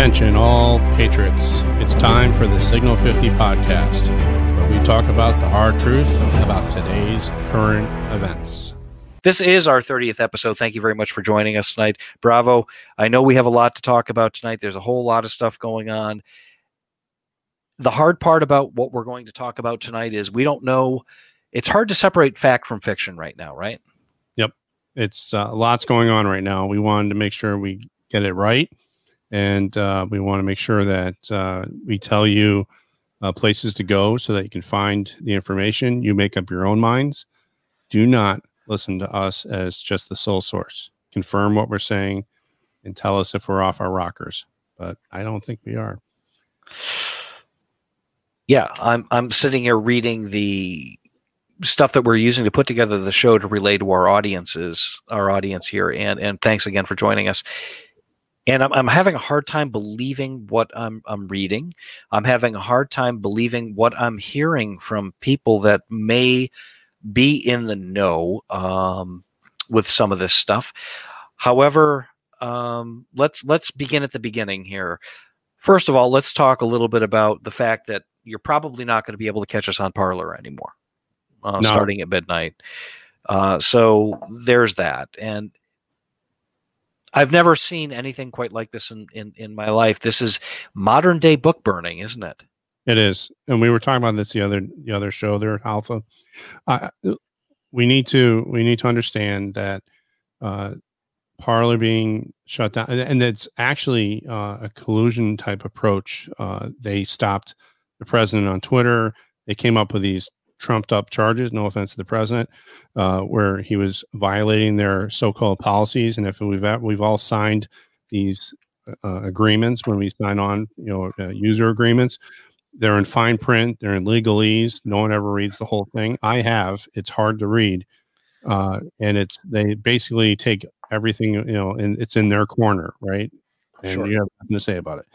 Attention, all patriots. It's time for the Signal 50 podcast, where we talk about the hard truth about today's current events. This is our 30th episode. Thank you very much for joining us tonight. Bravo. I know we have a lot to talk about tonight. There's a whole lot of stuff going on. The hard part about what we're going to talk about tonight is we don't know. It's hard to separate fact from fiction right now, right? Yep. It's uh, lots going on right now. We wanted to make sure we get it right and uh, we want to make sure that uh, we tell you uh, places to go so that you can find the information. You make up your own minds. Do not listen to us as just the sole source. Confirm what we're saying and tell us if we're off our rockers. But I don't think we are. Yeah, I'm I'm sitting here reading the stuff that we're using to put together the show to relay to our audiences, our audience here, and and thanks again for joining us and I'm, I'm having a hard time believing what I'm, I'm reading. I'm having a hard time believing what I'm hearing from people that may be in the know um, with some of this stuff. However, um, let's let's begin at the beginning here. First of all, let's talk a little bit about the fact that you're probably not going to be able to catch us on Parler anymore, uh, no. starting at midnight. Uh, so there's that, and I've never seen anything quite like this in, in, in my life. This is modern day book burning, isn't it? It is, and we were talking about this the other the other show there, Alpha. Uh, we need to we need to understand that uh, Parler being shut down, and it's actually uh, a collusion type approach. Uh, they stopped the president on Twitter. They came up with these trumped up charges. No offense to the president, uh, where he was violating their so-called policies. And if we've we've all signed these uh, agreements when we sign on, you know, uh, user agreements, they're in fine print. They're in legalese. No one ever reads the whole thing. I have. It's hard to read, uh, and it's they basically take everything, you know, and it's in their corner, right? And sure. you have nothing to say about it.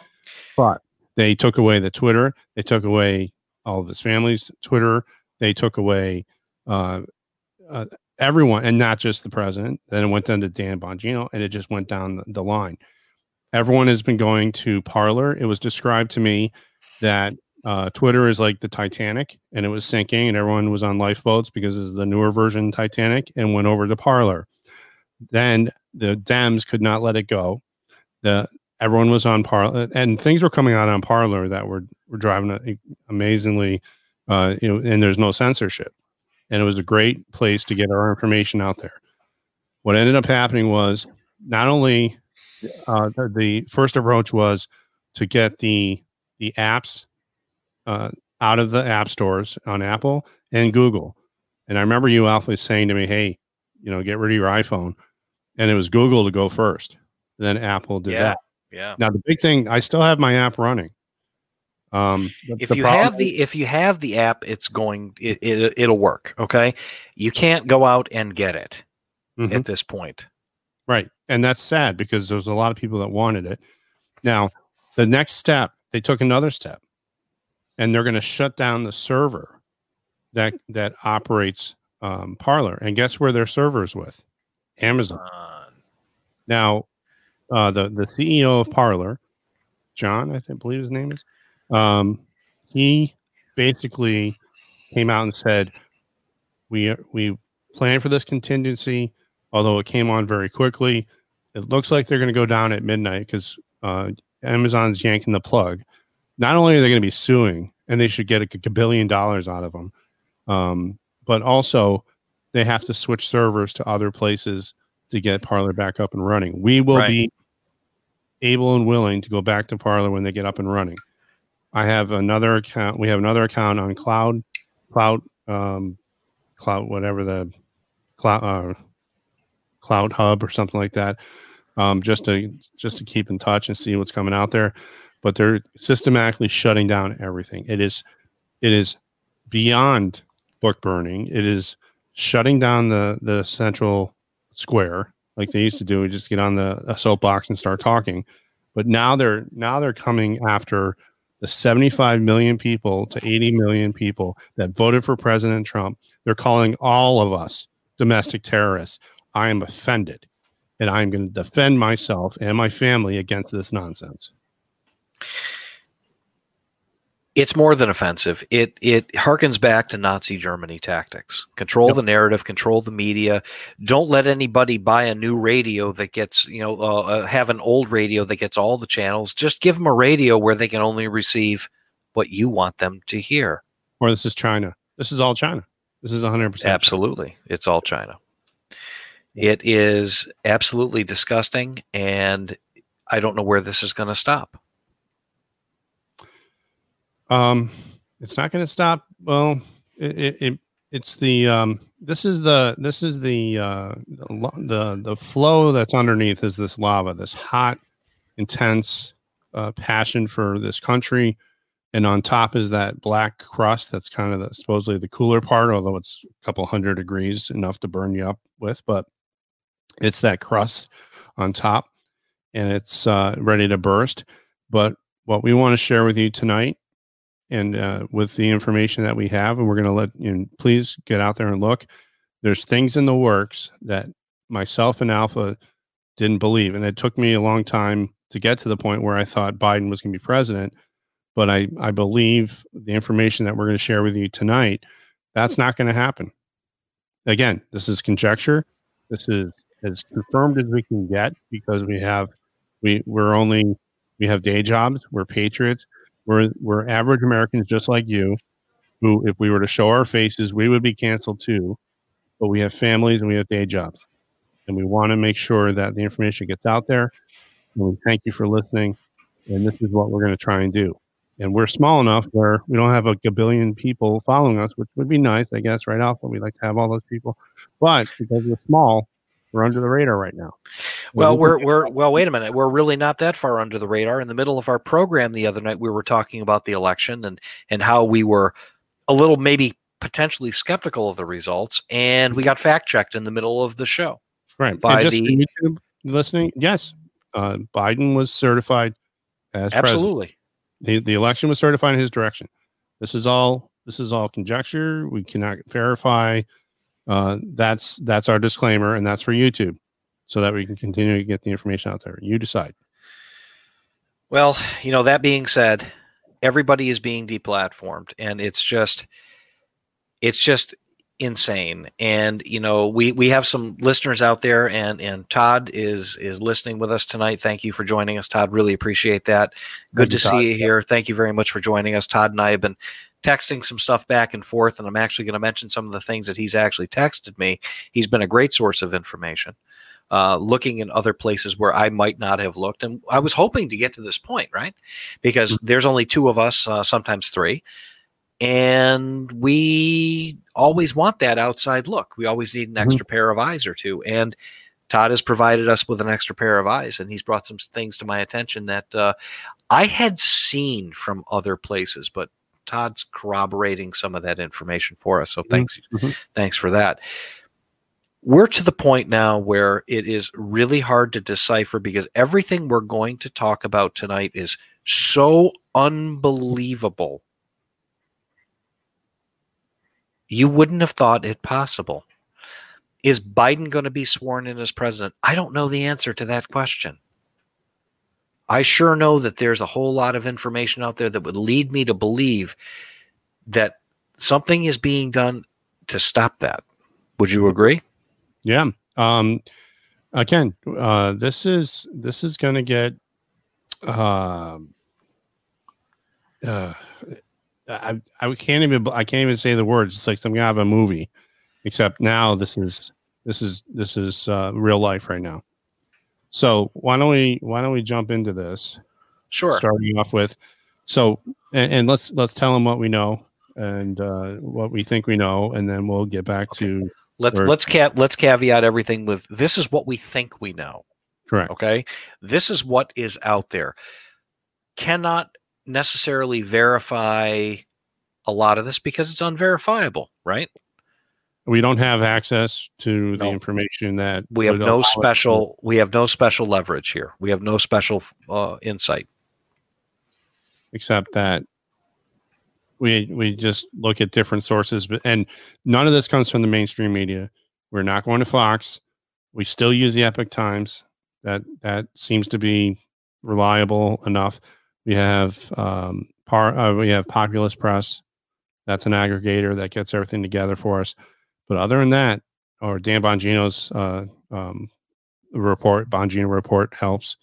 But they took away the Twitter. They took away all of his family's Twitter they took away uh, uh, everyone, and not just the president. Then it went down to Dan Bongino, and it just went down the, line. Everyone has been going to Parler. It was described to me that uh, Twitter is like the Titanic, and it was sinking, and everyone was on lifeboats because it's the newer version Titanic, and went over to Parler. Then the Dems could not let it go. The everyone was on Parler, and things were coming out on Parler that were were driving amazingly uh, you know, and there's no censorship. And it was a great place to get our information out there. What ended up happening was not only uh, the, first approach was to get the the apps uh, out of the app stores on Apple and Google. And I remember you, Alpha, saying to me, "Hey, you know, get rid of your iPhone," and it was Google to go first. Then Apple did yeah, that. Yeah. Now the big thing, I still have my app running. Um, if you have the if you have the app, it's going it, it it'll work. Okay, you can't go out and get it mm-hmm. at this point. Right, and that's sad because there's a lot of people that wanted it. Now, the next step, they took another step, and they're going to shut down the server that that operates um, Parler. And guess where their servers with? Amazon. Now, uh, the the CEO of Parler, John, I think, believe his name is um, he basically came out and said, "We we planned for this contingency, although it came on very quickly. It looks like they're going to go down at midnight because uh, Amazon's yanking the plug. Not only are they going to be suing, and they should get a, billion dollars out of them, um, but also they have to switch servers to other places to get Parler back up and running. We will right. be able and willing to go back to Parler when they get up and running. I have another account. We have another account on Cloud, Cloud, um, Cloud, whatever the Cloud, uh, Cloud Hub or something like that, um, just to just to keep in touch and see what's coming out there. But they're systematically shutting down everything. It is, it is beyond book burning. It is shutting down the the central square like they used to do. We just get on the soapbox and start talking. But now they're now they're coming after the 75 million people to 80 million people that voted for President Trump, they're calling all of us domestic terrorists. I am offended and I'm going to defend myself and my family against this nonsense. It's more than offensive. It it harkens back to Nazi Germany tactics. Control Yep. the narrative, control the media. Don't let anybody buy a new radio that gets you know uh, uh, have an old radio that gets all the channels. Just give them a radio where they can only receive what you want them to hear. Or this is China. This is all China. This is 100%. China. Absolutely, it's all China. It is absolutely disgusting, and I don't know where this is going to stop. Um, it's not going to stop. Well, it, it, it it's the um, this is the this is the uh, the the the flow that's underneath is this lava, this hot, intense uh, passion for this country, and on top is that black crust that's kind of the, supposedly the cooler part, although it's a couple hundred degrees, enough to burn you up with, but it's that crust on top, and it's uh, ready to burst. But what we want to share with you tonight and uh, with the information that we have, and we're going to let you know, please get out there and look. There's things in the works that myself and Alpha didn't believe, and it took me a long time to get to the point where I thought Biden was going to be president. But I, I believe the information that we're going to share with you tonight, that's not going to happen. Again, this is conjecture. This is as confirmed as we can get because we have we we're only we have day jobs. We're patriots we're we're average Americans just like you, who if we were to show our faces, we would be canceled too. But we have families and we have day jobs, and we want to make sure that the information gets out there. And we thank you for listening. And this is what we're going to try and do. And we're small enough where we don't have a billion people following us, which would be nice, I guess, right off. But we like to have all those people. But because we're small, we're under the radar right now. Well, we're we're well. Wait a minute. We're really not that far under the radar. In the middle of our program the other night, we were talking about the election and and how we were a little maybe potentially skeptical of the results, and we got fact checked in the middle of the show. right by the- YouTube listening. Yes, uh, Biden was certified as president. Absolutely. the, the election was certified in his direction. This is all this is all conjecture. We cannot verify. Uh, that's that's our disclaimer, and that's for YouTube, so that we can continue to get the information out there. You decide. Well, you know, that being said, everybody is being deplatformed and it's just it's just insane. And you know, we we have some listeners out there and and Todd is is listening with us tonight. Thank you for joining us, Todd. Really appreciate that. Good Thank you, to Todd. see you here. Thank you very much for joining us. Todd and I have been texting some stuff back and forth and I'm actually going to mention some of the things that he's actually texted me. He's been a great source of information uh, looking in other places where I might not have looked. And I was hoping to get to this point, right? Because there's only two of us, uh, sometimes three. And we always want that outside look. We always need an Mhm. extra pair of eyes or two. And Todd has provided us with an extra pair of eyes, and he's brought some things to my attention that uh, I had seen from other places, but Todd's corroborating some of that information for us. So thanks, Mhm. thanks for that we're to the point now where it is really hard to decipher because everything we're going to talk about tonight is so unbelievable. You wouldn't have thought it possible. Is Biden going to be sworn in as president? I don't know the answer to that question. I sure know that there's a whole lot of information out there that would lead me to believe that something is being done to stop that. Would you agree? Yeah. Um, again, uh, this is this is going to get. Um, uh, I I can't even I can't even say the words. It's like something out of a movie, except now this is this is this is uh, real life right now. So why don't we why don't we jump into this? Sure. Starting off with, so and, and let's let's tell them what we know and uh, what we think we know, and then we'll get back to Let's Or- let's ca- let's caveat everything with this is what we think we know. correct. Okay, this is what is out there. Cannot necessarily verify a lot of this because it's unverifiable, right? we don't have access to the No. information that We have no special we have no special leverage here. We have no special uh, insight. except that we we just look at different sources but and none of this comes from the mainstream media we're not going to fox we still use the Epoch Times that that seems to be reliable enough We have um, par, uh, we have Populist Press. That's an aggregator that gets everything together for us. But other than that, or Dan Bongino's uh, um, report, Bongino report helps.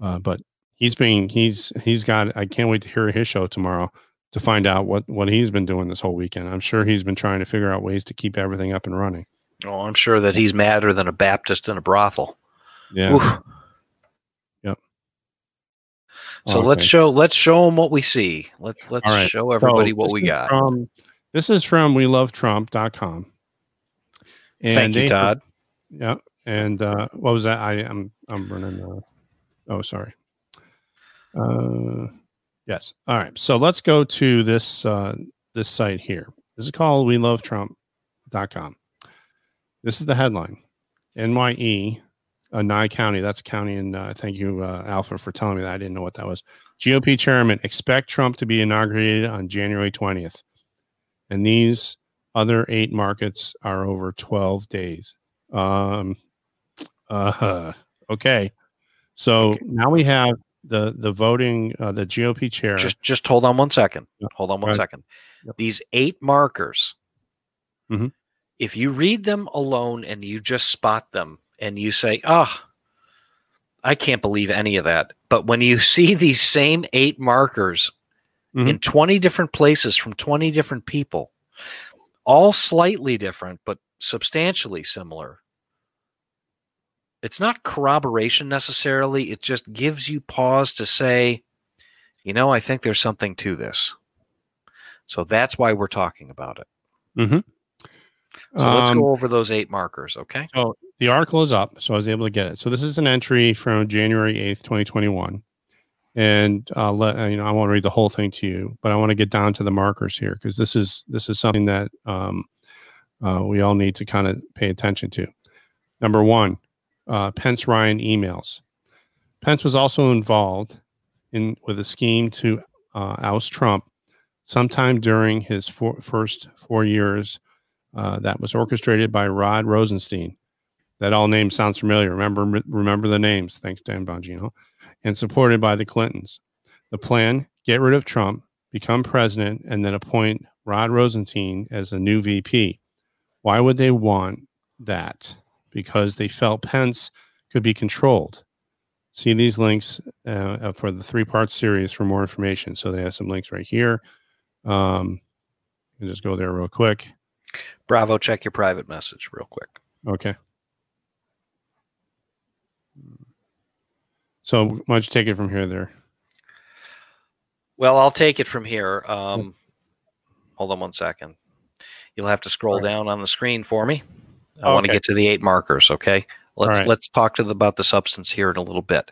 Uh, but he's being he's he's got. I can't wait to hear his show tomorrow to find out what what he's been doing this whole weekend. I'm sure he's been trying to figure out ways to keep everything up and running. Oh, I'm sure that he's madder than a Baptist in a brothel. Yeah. Oof. Yep. So Okay. let's show let's show them what we see. Let's let's right. show everybody So what we got. From, this is from we love Trump.com. And Thank you, they- Todd. Yeah. And uh, what was that? I am I'm running. Uh, oh, sorry. Uh, yes. All right. So let's go to this uh, this site here. This is called we love Trump.com. This is the headline. NYE, uh, Nye County. That's a county. And uh, thank you, uh, Alpha, for telling me that. I didn't know what that was. GOP chairman expect Trump to be inaugurated on January 20th. And these other eight markets are over 12 days. Um, uh, okay. So Okay. now we have the the voting, uh, the GOP chair. Just just hold on one second. Yep. Hold on one Right. second. Yep. These eight markers. Mhm. If you read them alone and you just spot them and you say, "Ah, I can't believe any of that," but when you see these same eight markers Mhm. in 20 different places from 20 different people, all slightly different but substantially similar. It's not corroboration necessarily, it just gives you pause to say, you know, I think there's something to this. So that's why we're talking about it. So let's Um, go over those eight markers, okay? So the article is up, so I was able to get it. So this is an entry from January eighth, twenty twenty one, and uh, let uh, you know I won't read the whole thing to you, but I want to get down to the markers here because this is this is something that um, uh, we all need to kind of pay attention to. Number one, uh, Pence Ryan emails. Pence was also involved in with a scheme to uh, oust Trump sometime during his four, first four years uh, that was orchestrated by Rod Rosenstein. That all names sounds familiar. Remember, remember the names. Thanks, Dan Bongino, and supported by the Clintons. The plan: get rid of Trump, become president, and then appoint Rod Rosenstein as the new VP. Why would they want that? Because they felt Pence could be controlled. See these links uh, for the three-part series for more information. So they have some links right here. Um, you can just go there real quick. Bravo, check your private message real quick. Okay. So why don't you take it from here there? Well, I'll take it from here. Um, hold on one second. You'll have to scroll right. down on the screen for me. I want to get to the eight markers. Okay, let's right. let's talk to the, about the substance here in a little bit.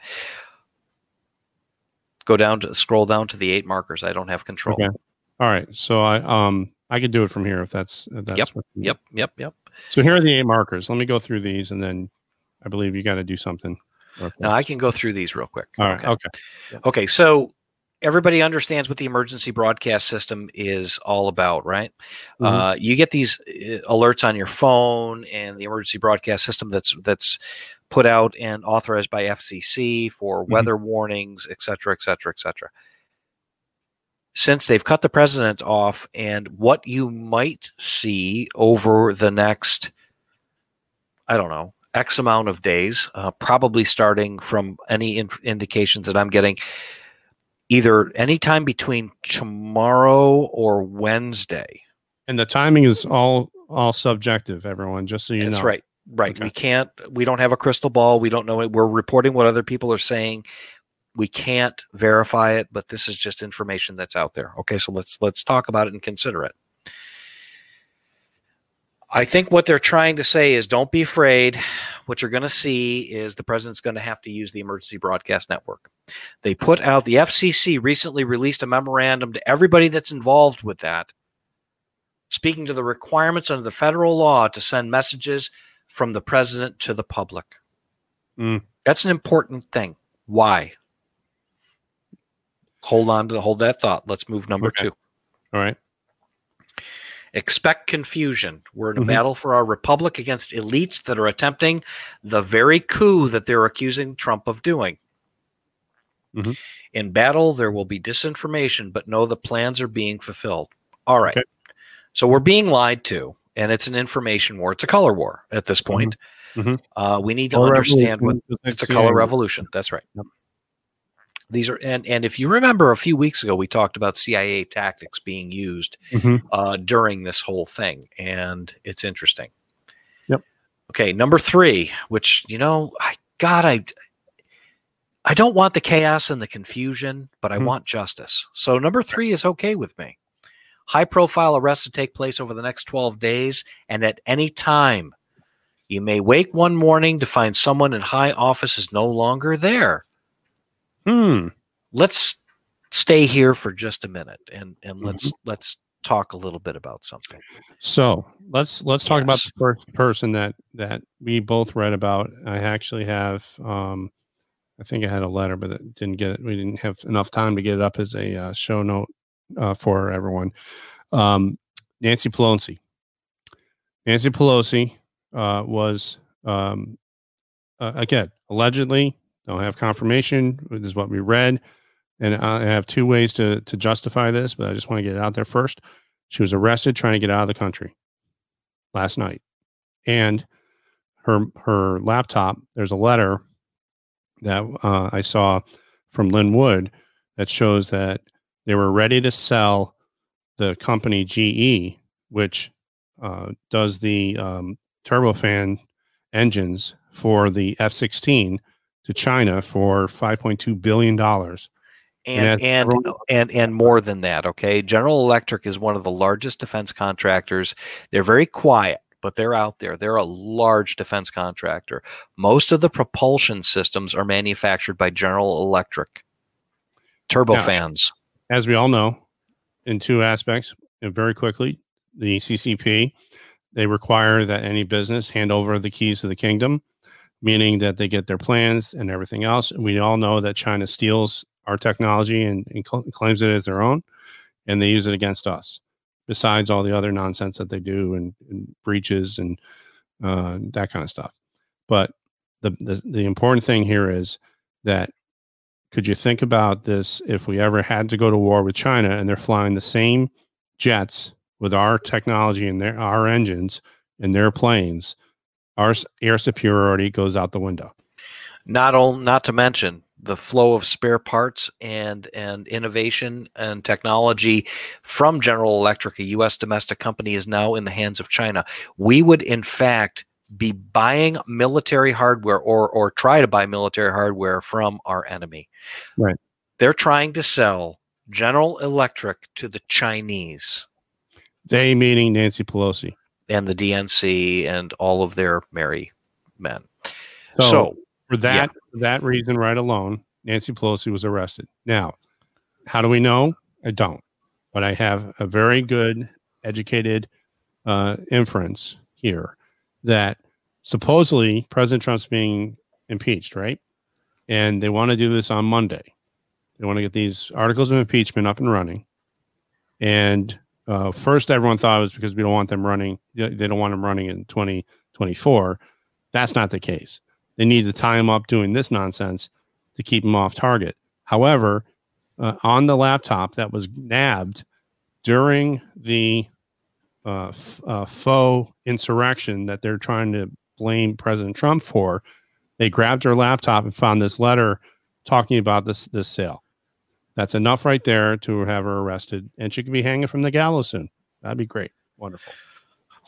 Go down to scroll down to the eight markers. I don't have control. Okay. All right. So I um I could do it from here if that's if that's Yep, Yep, yep, yep. So here are the eight markers. Let me go through these and then I believe you got to do something. Now I can go through these real quick. All right. Okay. Okay. Okay, so everybody understands what the emergency broadcast system is all about, right? Mhm. Uh, you get these uh, alerts on your phone, and the emergency broadcast system that's that's put out and authorized by FCC for Mhm. weather warnings, et cetera, et cetera, et cetera. Since they've cut the president off, and what you might see over the next, I don't know, X amount of days, uh, probably starting from any in- indications that I'm getting, either anytime between tomorrow or Wednesday. And the timing is all all subjective, everyone. Just so you That's know. right. Right. Okay. We can't, we don't have a crystal ball. We don't know it. We're reporting what other people are saying. We can't verify it, but this is just information that's out there. Okay. So let's, let's talk about it and consider it. I think what they're trying to say is don't be afraid. What you're going to see is the president's going to have to use the emergency broadcast network. They put out the FCC recently released a memorandum to everybody that's involved with that, speaking to the requirements under the federal law to send messages from the president to the public. Mm. That's an important thing. Why? Hold on to hold that thought. Let's move number Okay. two. All right. Expect confusion. We're in a Mhm. battle for our republic against elites that are attempting the very coup that they're accusing Trump of doing. Mhm. In battle, there will be disinformation, but know the plans are being fulfilled. All right. Okay. So we're being lied to, and it's an information war. It's a color war at this point. Mhm. Uh, we need to Color understand what it's a color revolution. That's right. Yep. These are and and if you remember a few weeks ago, we talked about CIA tactics being used Mhm. uh, during this whole thing, and it's interesting. Yep. Okay, number three, which you know, I God, I I don't want the chaos and the confusion, but I Mhm. want justice. So number three is okay with me. High profile arrests to take place over the next 12 days, and at any time. You may wake one morning to find someone in high office is no longer there. Hmm. Let's stay here for just a minute and and Mm-hmm. let's let's talk a little bit about something. So let's let's talk about the first person that that we both read about. I actually have, um, I think I had a letter, but it didn't get it. We didn't have enough time to get it up as a uh, show note uh, for everyone. Um, Nancy Pelosi. Nancy Pelosi uh, was um, uh, again allegedly don't have confirmation. This is what we read, and I have two ways to to justify this, but I just want to get it out there first. She was arrested trying to get out of the country last night, and her her laptop. There's a letter that uh, I saw from Lin Wood that shows that they were ready to sell the company GE, which uh, does the um, turbofan engines for the F-16 to China for 5.2 billion dollars. And Yeah, and and and more than that, okay? General Electric is one of the largest defense contractors. They're very quiet, but they're out there. They're a large defense contractor. Most of the propulsion systems are manufactured by General Electric. Turbofans. as we all know, in two aspects, and very quickly, the CCP, they require that any business hand over the keys to the kingdom, meaning that they get their plans and everything else. And we all know that China steals our technology and, and cl- claims it as their own, and they use it against us. Besides all the other nonsense that they do and, and breaches and uh, that kind of stuff. But the, the the important thing here is that could you think about this if we ever had to go to war with China and they're flying the same jets with our technology and their our engines and their planes, our air superiority goes out the window. Not on, not to mention the flow of spare parts and and innovation and technology from General Electric, a U.S. domestic company, is now in the hands of China. We would, in fact, be buying military hardware or or try to buy military hardware from our enemy. Right. They're trying to sell General Electric to the Chinese They meaning Nancy Pelosi. And the DNC and all of their merry men. So, so for that for that reason right alone, Nancy Pelosi was arrested. Now, how do we know? I don't, but I have a very good educated uh, inference here that supposedly President Trump's being impeached, right? And they want to do this on Monday. They want to get these articles of impeachment up and running. And uh, first, everyone thought it was because we don't want them running. They don't want them running in 2024. That's not the case. They need to tie them up doing this nonsense to keep them off target. However, uh, on the laptop that was nabbed during the uh, uh, faux insurrection that they're trying to blame President Trump for, they grabbed her laptop and found this letter talking about this this sale. That's enough right there to have her arrested, and she could be hanging from the gallows soon. That'd be great, wonderful.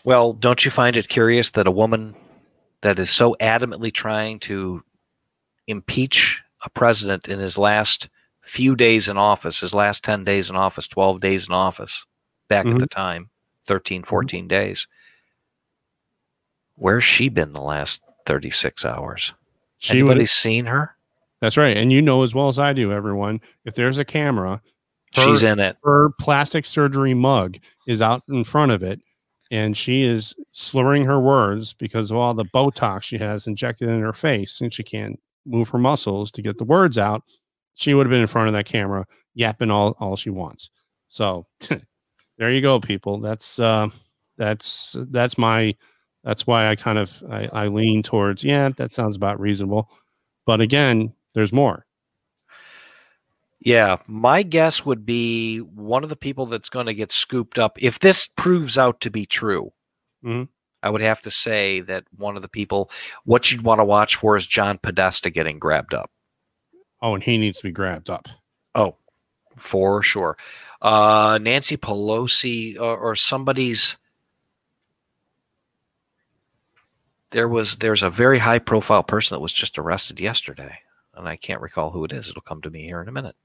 Well, don't you find it curious that a woman that is so adamantly trying to impeach a president in his last few days in office, his last 10 days in office, 12 days in office, back at Mhm. the time, 13, 14 days, where's she been the last 36 hours? She Anybody seen her? That's right, and you know as well as I do, everyone. If there's a camera, her- She's in it. her plastic surgery mug is out in front of it and she is slurring her words because of all the botox she has injected in her face and she can't move her muscles to get the words out she would have been in front of that camera yapping all, all she wants so there you go people that's uh that's that's my that's why i kind of I, I lean towards yeah that sounds about reasonable but again there's more Yeah, my guess would be one of the people that's going to get scooped up. If this proves out to be true, Mhm. I would have to say that one of the people, what you'd want to watch for is John Podesta getting grabbed up. Oh, and he needs to be grabbed up. Oh, for sure. Uh, Nancy Pelosi or, or somebody's. There was there's a very high profile person that was just arrested yesterday, and I can't recall who it is. It'll come to me here in a minute.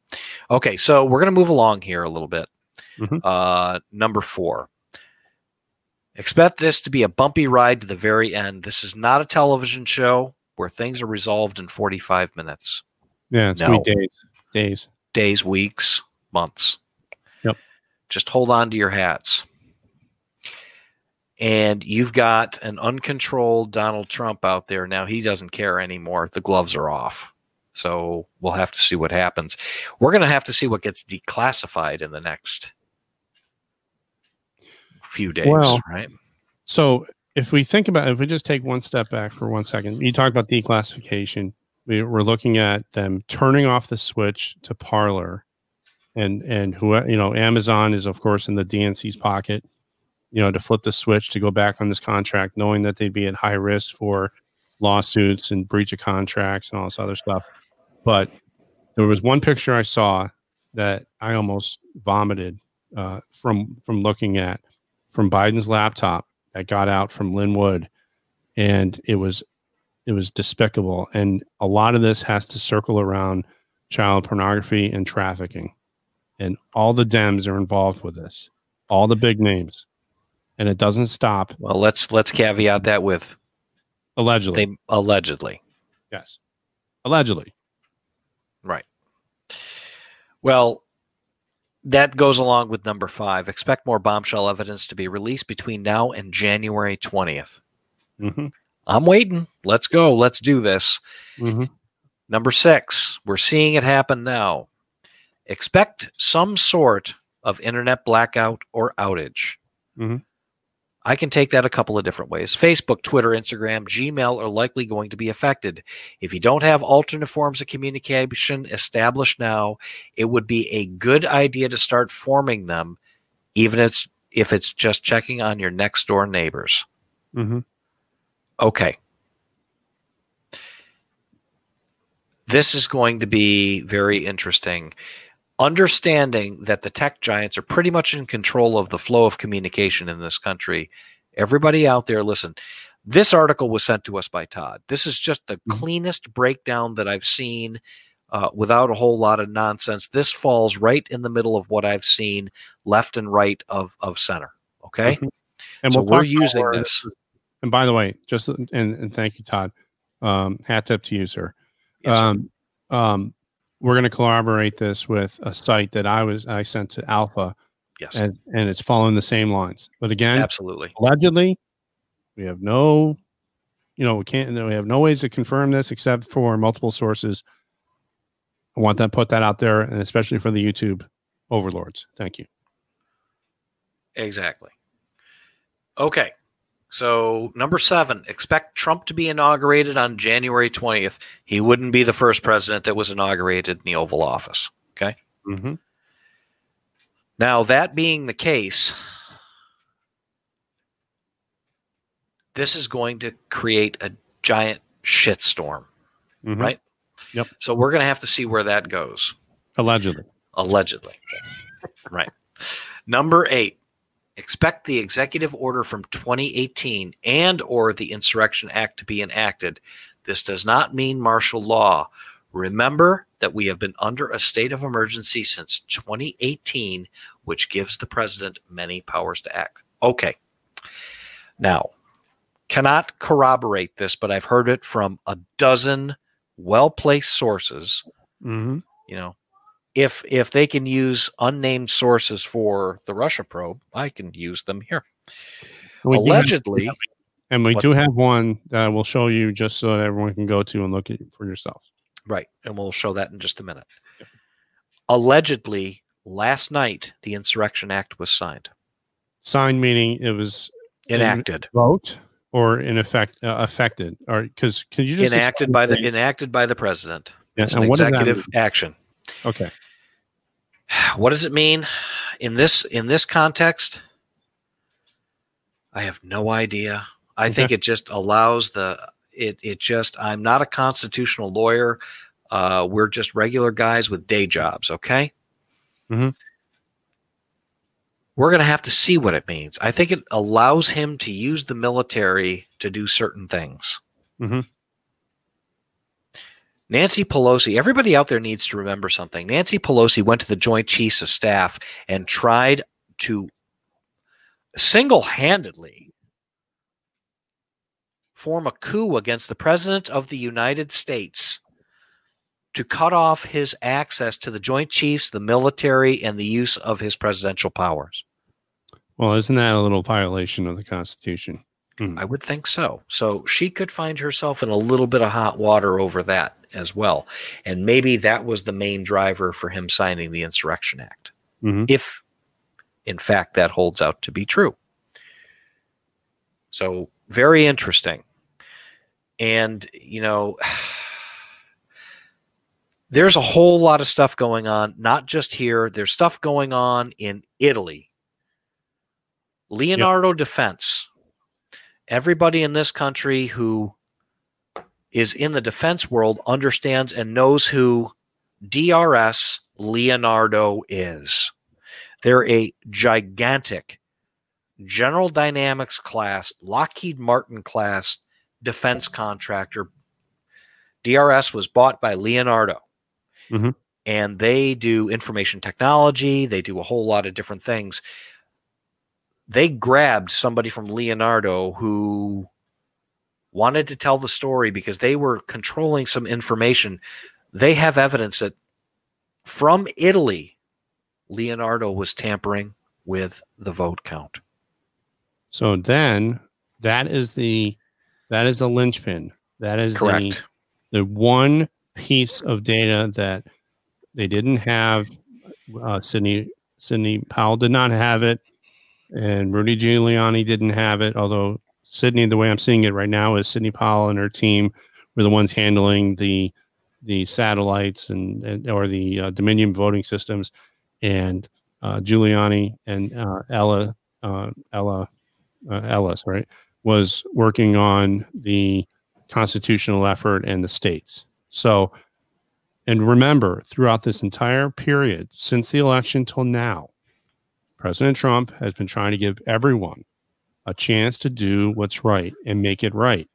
Okay, so we're gonna move along here a little bit. Mhm. Uh, number four. Expect this to be a bumpy ride to the very end. This is not a television show where things are resolved in 45 minutes Yeah, it's No. be days. Days. days, weeks, months. Yep. Just hold on to your hats. And you've got an uncontrolled Donald Trump out there. Now he doesn't care anymore. The gloves are off. So we'll have to see what happens. We're going to have to see what gets declassified in the next few days, Well, right? So if we think about if we just take one step back for one second, you talk about declassification. We, we're looking at them turning off the switch to Parler, and and who you know Amazon is of course in the DNC's pocket, you know to flip the switch to go back on this contract, knowing that they'd be at high risk for lawsuits and breach of contracts and all this other stuff. But there was one picture I saw that I almost vomited uh, from from looking at from Biden's laptop that got out from Lin Wood, and it was it was despicable. And a lot of this has to circle around child pornography and trafficking, and all the Dems are involved with this, all the big names, and it doesn't stop. Well, let's let's caveat that with Allegedly, they allegedly. yes, allegedly. Well, that goes along with number five. Expect more bombshell evidence to be released between now and January 20th. hmm I'm waiting. Let's go. Let's do this. hmm Number six, we're seeing it happen now. Expect some sort of internet blackout or outage. Mhm. I can take that a couple of different ways. Facebook, Twitter, Instagram, Gmail are likely going to be affected. If you don't have alternate forms of communication established now, it would be a good idea to start forming them, even if it's, if it's just checking on your next door neighbors. hmm Okay. This is going to be very interesting. Understanding that the tech giants are pretty much in control of the flow of communication in this country. Everybody out there, listen. This article was sent to us by Todd. This is just the Mhm. cleanest breakdown that I've seen uh, without a whole lot of nonsense. This falls right in the middle of what I've seen left and right of, of center. Okay. Mhm. And So we'll we're using this. And by the way, just and, and thank you, Todd. Um, hat tip to you, sir. Yes, sir. um, um, we're going to collaborate this with a site that I was I sent to Alpha, yes. and and it's following the same lines. But again, Absolutely. allegedly, we have no, you know, we can't. We have no ways to confirm this except for multiple sources. I want to put that out there, and especially for the YouTube overlords. Thank you. Exactly. Okay. So, number seven, expect Trump to be inaugurated on January 20th. He wouldn't be the first president that was inaugurated in the Oval Office. Okay. Mm-hmm. Now, that being the case, this is going to create a giant shitstorm, Mm-hmm. right? Yep. So, we're going to have to see where that goes. Allegedly. allegedly right number eight expect the executive order from 2018 and or the insurrection act to be enacted. This does not mean martial law. Remember that we have been under a state of emergency since 2018 which gives the president many powers to act. Okay. Now cannot corroborate this but i've heard it from a dozen well-placed sources. Mm-hmm. you know if if they can use unnamed sources for the russia probe i can use them here. We do have- allegedly and we do have one that we'll show you just so that everyone can go to and look at it for yourself. right and we'll show that in just a minute. Allegedly last night the insurrection act was signed. Signed meaning it was enacted. vote or in effect uh, affected or because can you just enacted by the that? enacted by the president. Yeah, it's an executive action okay What does it mean in this in this context? I have no idea. I okay. think it just allows the it it just I'm not a constitutional lawyer. Uh, we're just regular guys with day jobs, okay? Mm-hmm. We're going to have to see what it means. I think it allows him to use the military to do certain things. Mm-hmm. Nancy Pelosi, everybody out there needs to remember something. Nancy Pelosi went to the Joint Chiefs of Staff and tried to single handedly form a coup against the President of the United States to cut off his access to the Joint Chiefs, the military, and the use of his presidential powers. Well, isn't that a little violation of the Constitution? Mm. I would think so. So she could find herself in a little bit of hot water over that as well. And maybe that was the main driver for him signing the Insurrection Act. Mm-hmm. If, in fact, that holds out to be true. So, very interesting. And, you know, there's a whole lot of stuff going on, not just here. There's stuff going on in Italy. Leonardo yep. Defense everybody in this country who is in the defense world understands and knows who DRS Leonardo is. They're a gigantic General Dynamics class, Lockheed Martin class defense contractor. DRS was bought by Leonardo. Mm-hmm. And they do information technology, they do a whole lot of different things they grabbed somebody from Leonardo who wanted to tell the story because they were controlling some information. They have evidence that from Italy, Leonardo was tampering with the vote count. So then that is the that is the linchpin. That is correct. The, the one piece of data that they didn't have. Uh, Sidney Sidney Powell did not have it and Rudy Giuliani didn't have it. Although Sidney, the way I'm seeing it right now, is Sidney Powell and her team were the ones handling the the satellites and, and or the uh, Dominion voting systems, and uh, Giuliani and uh, Ella uh, Ella uh, Ellis, right, was working on the constitutional effort and the states. So, and remember, throughout this entire period since the election till now, President Trump has been trying to give everyone a chance to do what's right and make it right.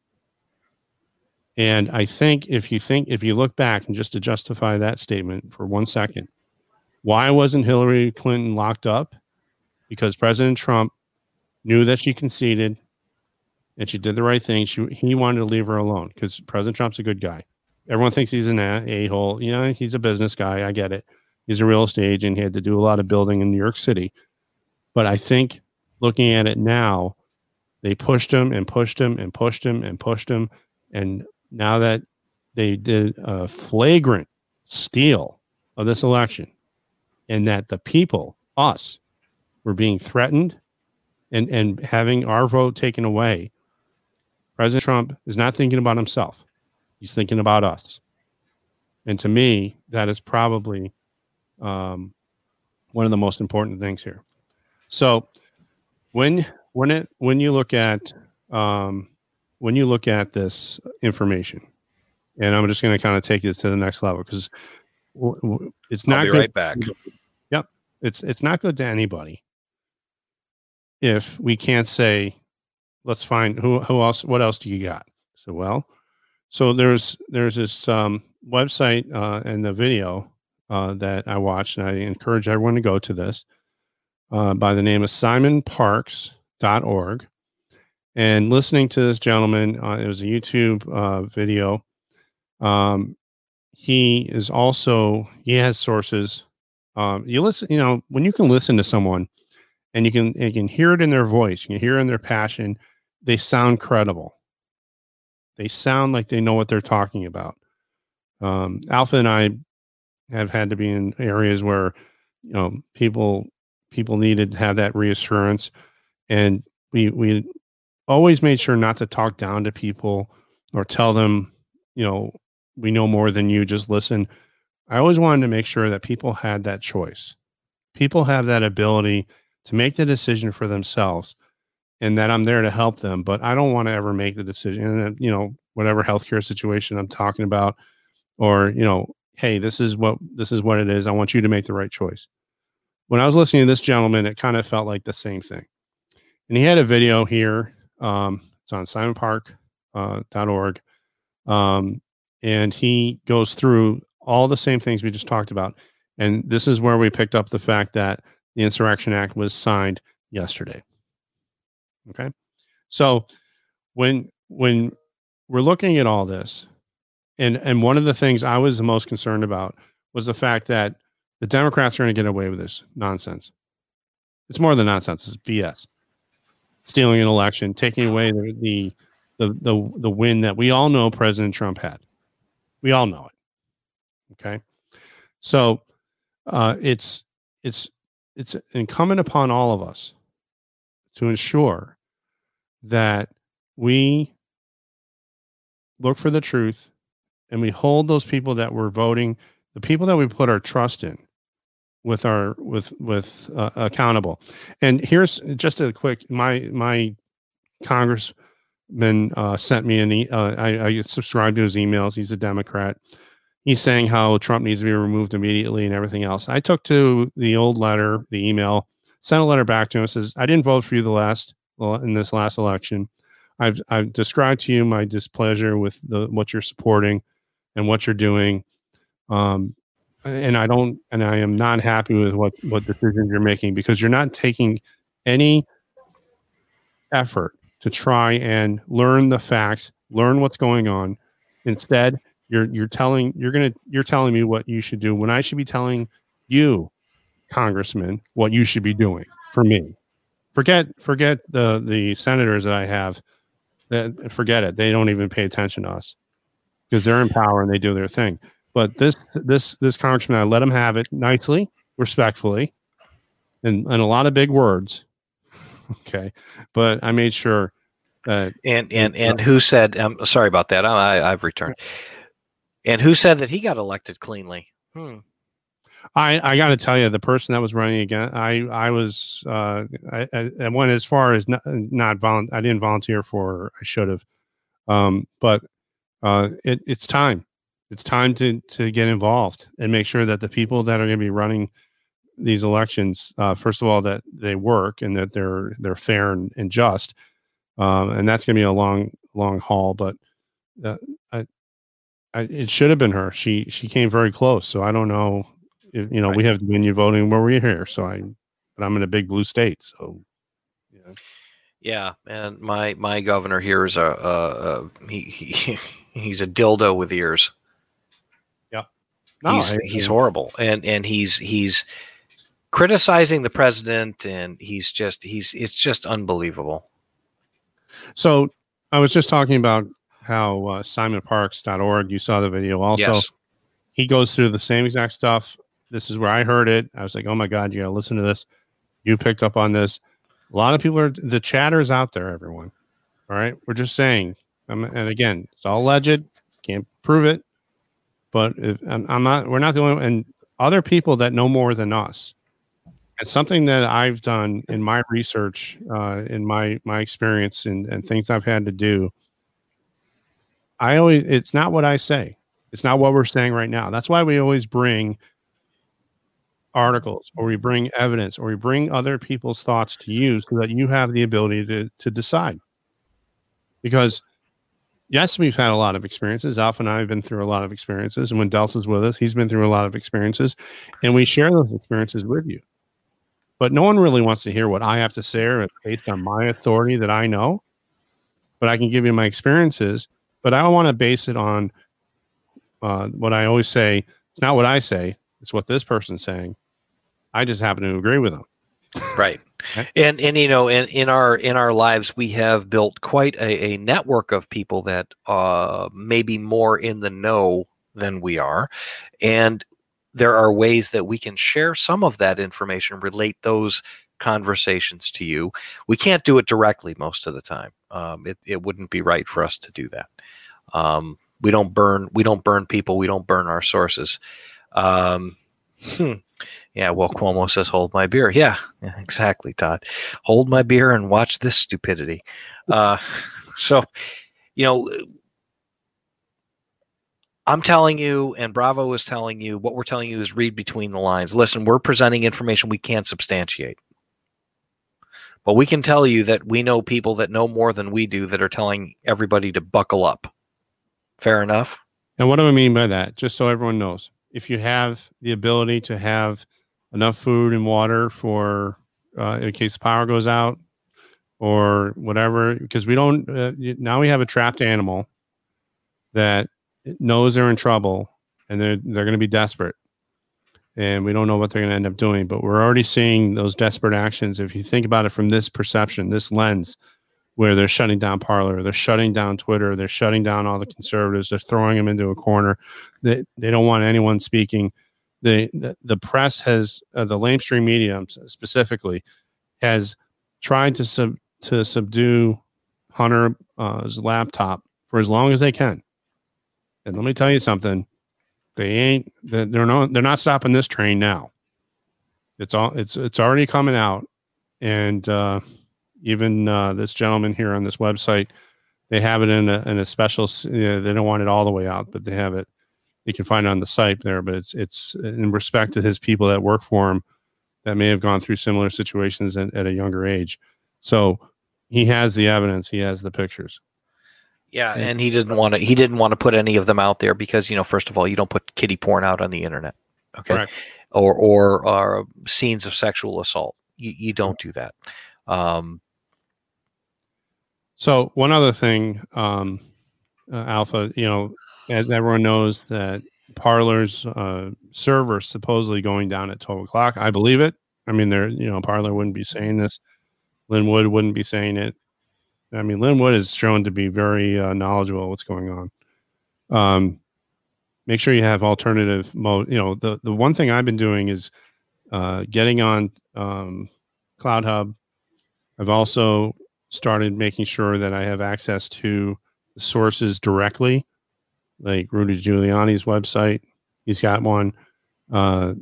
And I think if you think, if you look back and just to justify that statement for one second, why wasn't Hillary Clinton locked up? Because President Trump knew that she conceded and she did the right thing. She, he wanted to leave her alone because President Trump's a good guy. Everyone thinks he's an a hole. You know, he's a business guy. I get it. He's a real estate agent. He had to do a lot of building in New York City. But I think looking at it now, they pushed him and pushed him and pushed him and pushed him. And now that they did a flagrant steal of this election and that the people, us, were being threatened and, and having our vote taken away, President Trump is not thinking about himself. He's thinking about us. And to me, that is probably um, one of the most important things here. So when when it when you look at um, when you look at this information, and I'm just going to kind of take this to the next level because it's not I'll good. right back. Yep, it's it's not good to anybody if we can't say, let's find who who else. What else do you got? So well, so there's there's this um, website uh, and the video uh, that I watched, and I encourage everyone to go to this uh, by the name of simonparkes.org. And listening to this gentleman, uh, it was a YouTube uh, video. Um, he is also, he has sources. Um, you listen, you know, when you can listen to someone and you can, you can hear it in their voice, you can hear in their passion, they sound credible. They sound like they know what they're talking about. Um, Alpha and I have had to be in areas where, you know, people people needed to have that reassurance and we we always made sure not to talk down to people or tell them you know we know more than you just listen i always wanted to make sure that people had that choice people have that ability to make the decision for themselves and that I'm there to help them, but I don't want to ever make the decision. And, you know, whatever healthcare situation I'm talking about, or, you know, hey, this is what this is what it is. I want you to make the right choice. When I was listening to this gentleman, it kind of felt like the same thing. And he had a video here. Um, it's on simonpark.org. Uh, um, and he goes through all the same things we just talked about. And this is where we picked up the fact that the Insurrection Act was signed yesterday. Okay. So when when we're looking at all this, and and one of the things I was the most concerned about was the fact that the Democrats are going to get away with this nonsense. It's more than nonsense. It's BS. Stealing an election, taking away the the the the, the win that we all know President Trump had. We all know it. Okay. So uh, it's it's it's incumbent upon all of us to ensure that we look for the truth and we hold those people that we're voting, the people that we put our trust in, with our with with uh, accountable. And here's just a quick my my congressman uh, sent me an e- uh, I, I subscribe to his emails. He's a Democrat. He's saying how Trump needs to be removed immediately and everything else. I took to the old letter, the email, sent a letter back to him. Says I didn't vote for you the last well in this last election. I've I've described to you my displeasure with the what you're supporting and what you're doing. Um, and I don't, and I am not happy with what what decisions you're making because you're not taking any effort to try and learn the facts, learn what's going on. Instead, you're you're telling you're gonna you're telling me what you should do when I should be telling you, Congressman, what you should be doing for me. Forget forget the the senators that I have. That forget it. They don't even pay attention to us because they're in power and they do their thing. But this this this congressman, I let him have it nicely, respectfully, and and a lot of big words. Okay, but I made sure that and and and who said? I'm um, sorry about that. I I've returned. And who said that he got elected cleanly? Hmm. I, I got to tell you, the person that was running again, I I was uh, I, I went as far as not not volu- I didn't volunteer for. I should have, um, but uh, it, it's time. It's time to to get involved and make sure that the people that are going to be running these elections, uh, first of all, that they work and that they're they're fair and, and just, um, and that's going to be a long long haul. But uh, I, I, it should have been her. She she came very close. So I don't know. If, you know, right. we have dominion voting where we're here. So I, but I'm in a big blue state. So yeah. Yeah, and my my governor here is a, a, a he, he he's a dildo with ears. No, he's I, he's horrible, and and he's he's criticizing the president, and he's just he's it's just unbelievable. So I was just talking about how uh, SimonParkes.org. You saw the video also. Yes. He goes through the same exact stuff. This is where I heard it. I was like, oh my god, you gotta listen to this. You picked up on this. A lot of people are the chatters out there. Everyone. All right, we're just saying I'm, and again, it's all alleged. Can't prove it. But if, I'm, I'm not. We're not the only. And other people that know more than us. It's something that I've done in my research, uh, in my my experience, and, and things I've had to do. I always. It's not what I say. It's not what we're saying right now. That's why we always bring articles or we bring evidence or we bring other people's thoughts to you so that you have the ability to to decide because yes, we've had a lot of experiences. Alpha and I have been through a lot of experiences. And when Delta's with us, he's been through a lot of experiences. And we share those experiences with you. But no one really wants to hear what I have to say or based on my authority that I know. But I can give you my experiences. But I don't want to base it on uh, what I always say. It's not what I say, it's what this person's saying. I just happen to agree with them. Right. And and you know, in, in our in our lives, we have built quite a, a network of people that uh, may be more in the know than we are, and there are ways that we can share some of that information, relate those conversations to you. We can't do it directly most of the time. Um, it it wouldn't be right for us to do that. Um, we don't burn we don't burn people. We don't burn our sources. Um, hmm Yeah, well, Cuomo says, "Hold my beer." Yeah, exactly, Todd. Hold my beer and watch this stupidity. Uh, so, you know, I'm telling you, and Bravo is telling you, what we're telling you is read between the lines. Listen, we're presenting information we can't substantiate. But we can tell you that we know people that know more than we do that are telling everybody to buckle up. Fair enough? And what do I mean by that? Just so everyone knows, if you have the ability to have enough food and water for uh, in case the power goes out or whatever, because we don't, uh, now we have a trapped animal that knows they're in trouble and they're, they're going to be desperate and we don't know what they're going to end up doing. But we're already seeing those desperate actions. If you think about it from this perception, this lens, where they're shutting down Parler, they're shutting down Twitter, they're shutting down all the conservatives, they're throwing them into a corner. They they don't want anyone speaking. The the, press has uh, the lamestream media specifically has tried to sub to subdue Hunter's uh, laptop for as long as they can. And let me tell you something they ain't. They're not. They're not stopping this train now. It's all. It's it's already coming out, and uh, even uh, this gentleman here on this website, they have it in a in a special. You know, they don't want it all the way out, but they have it. You can find it on the site there, but it's it's in respect to his people that work for him that may have gone through similar situations at, at a younger age. So he has the evidence. He has the pictures. Yeah, and he didn't want to. He didn't want to put any of them out there because you know, first of all, you don't put kitty porn out on the internet, okay, Correct. or or or scenes of sexual assault. You you don't do that. Um, so one other thing, um, uh, Alpha, you know, as everyone knows that Parler's uh, server supposedly going down at twelve o'clock. I believe it. I mean, there, you know, Parlor wouldn't be saying this. Lin Wood wouldn't be saying it. I mean, Lin Wood is shown to be very uh, knowledgeable what's going on. Um, make sure you have alternative mode. You know, the the one thing I've been doing is uh, getting on um, CloutHub. I've also started making sure that I have access to sources directly, like Rudy Giuliani's website. He's got one. Uh,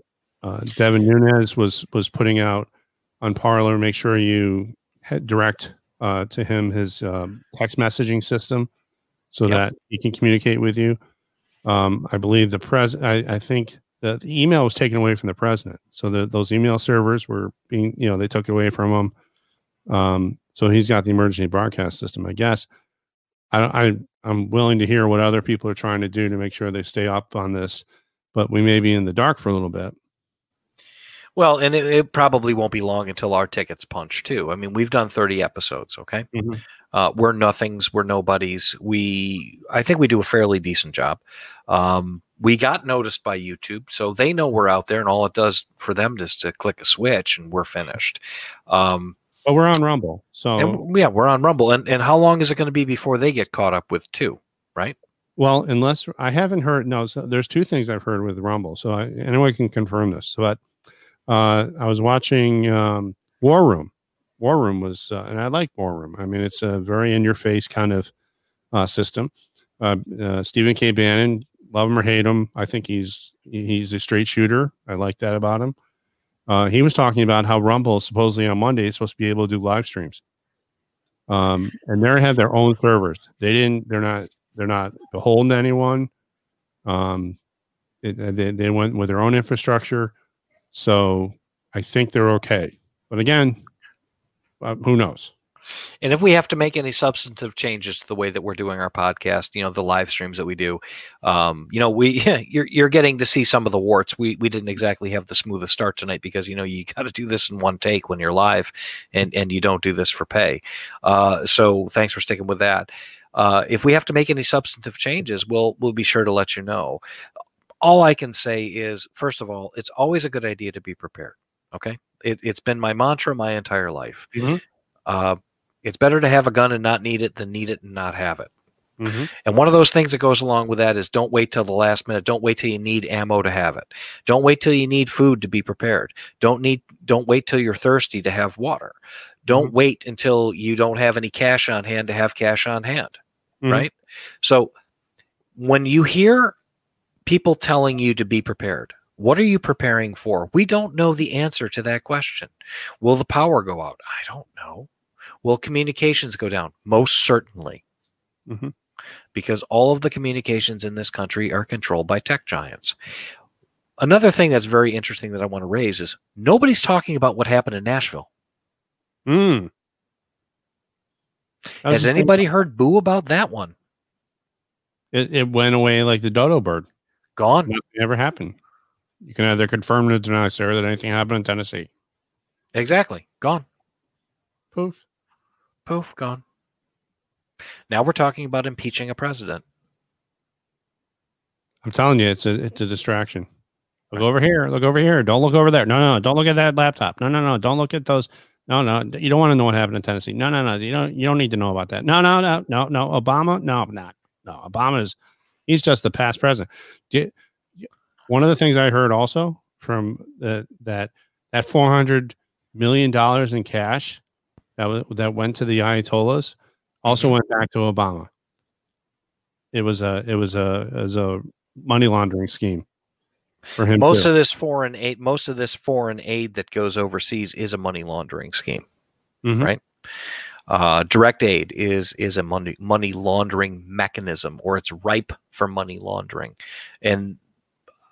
uh, Devin Nunes was was putting out on Parler. Make sure you direct uh, to him his um, text messaging system so yep. that he can communicate with you. Um, I believe the pres. I, I think the, the, email was taken away from the president, so the, those email servers were being, you know, they took it away from him. Um, so he's got the emergency broadcast system. I guess I, I I'm willing to hear what other people are trying to do to make sure they stay up on this, but we may be in the dark for a little bit. Well, and it, it, probably won't be long until our tickets punch too. I mean, we've done 30 episodes, okay? Mm-hmm. Uh, we're nothings, we're nobodies. We, I think we do a fairly decent job. Um, we got noticed by YouTube, so they know we're out there, and all it does for them is to click a switch, and we're finished. Um, but we're on Rumble, so and, yeah, we're on Rumble. And and how long is it going to be before they get caught up with two? Right? Well, unless I haven't heard. No, so there's two things I've heard with Rumble, so I, anyone can confirm this. But uh, I was watching um, War Room. War Room was, uh, and I like War Room. I mean, it's a very in your face kind of uh, system. Uh, uh, Stephen K. Bannon, love him or hate him, I think he's he's a straight shooter. I like that about him. Uh, he was talking about how Rumble supposedly on Monday is supposed to be able to do live streams. Um, and they have their own servers. They didn't. They're not. They're not beholden to anyone. Um, it, they they went with their own infrastructure. So I think they're okay. But again, uh, who knows? And if we have to make any substantive changes to the way that we're doing our podcast, you know, the live streams that we do, um, you know, we you're you're getting to see some of the warts. We we didn't exactly have the smoothest start tonight because you know you got to do this in one take when you're live, and and you don't do this for pay. Uh, so thanks for sticking with that. Uh, if we have to make any substantive changes, we'll we'll be sure to let you know all I can say is, first of all, it's always a good idea to be prepared. Okay, it, has been my mantra my entire life. Mm-hmm. Uh, it's better to have a gun and not need it than need it and not have it. Mm-hmm. And one of those things that goes along with that is don't wait till the last minute. Don't wait till you need ammo to have it. Don't wait till you need food to be prepared. Don't need don't wait till you're thirsty to have water. Don't mm-hmm. wait until you don't have any cash on hand to have cash on hand. Mm-hmm. Right? So when you hear people telling you to be prepared. What are you preparing for? We don't know the answer to that question. Will the power go out? I don't know. Will communications go down? Most certainly. Mhm. Because all of the communications in this country are controlled by tech giants. Another thing that's very interesting that I want to raise is nobody's talking about what happened in Nashville. Mm. Has anybody heard boo about that one? It, it went away like the dodo bird. Gone. Nothing ever happened. You can either confirm or deny, sir, that anything happened in Tennessee. Exactly. Gone. Poof. Poof. Gone. Now we're talking about impeaching a president. I'm telling you, it's a it's a distraction. Look over here. Look over here. Don't look over there. No, no, no. Don't look at that laptop. No, no, no. Don't look at those. No, no. You don't want to know what happened in Tennessee. No, no, no. You don't. You don't need to know about that. No, no, no, no, no. Obama. No, not. No. Obama's. He's just the past president. One of the things I heard also from the that that 400 million dollars in cash that was, that went to the Ayatollahs also Mhm. went back to Obama. It was a it was a was a money laundering scheme for him. Most too. of this foreign aid, most of this foreign aid that goes overseas is a money laundering scheme. Mhm. right? Uh, direct aid is is a money money laundering mechanism, or it's ripe for money laundering, and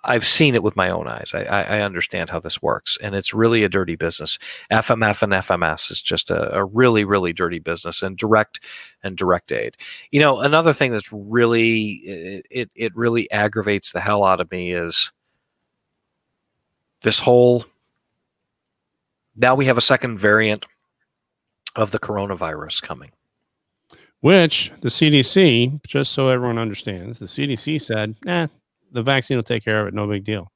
I've seen it with my own eyes. I, I, understand how this works, and it's really a dirty business. FMF and FMS is just a, a really really dirty business, and direct and direct aid. You know, another thing that's really it it, really aggravates the hell out of me is this whole. Now we have a second variant of the coronavirus coming. Which the CDC, just so everyone understands, the CDC said, "Eh, the vaccine will take care of it. No big deal."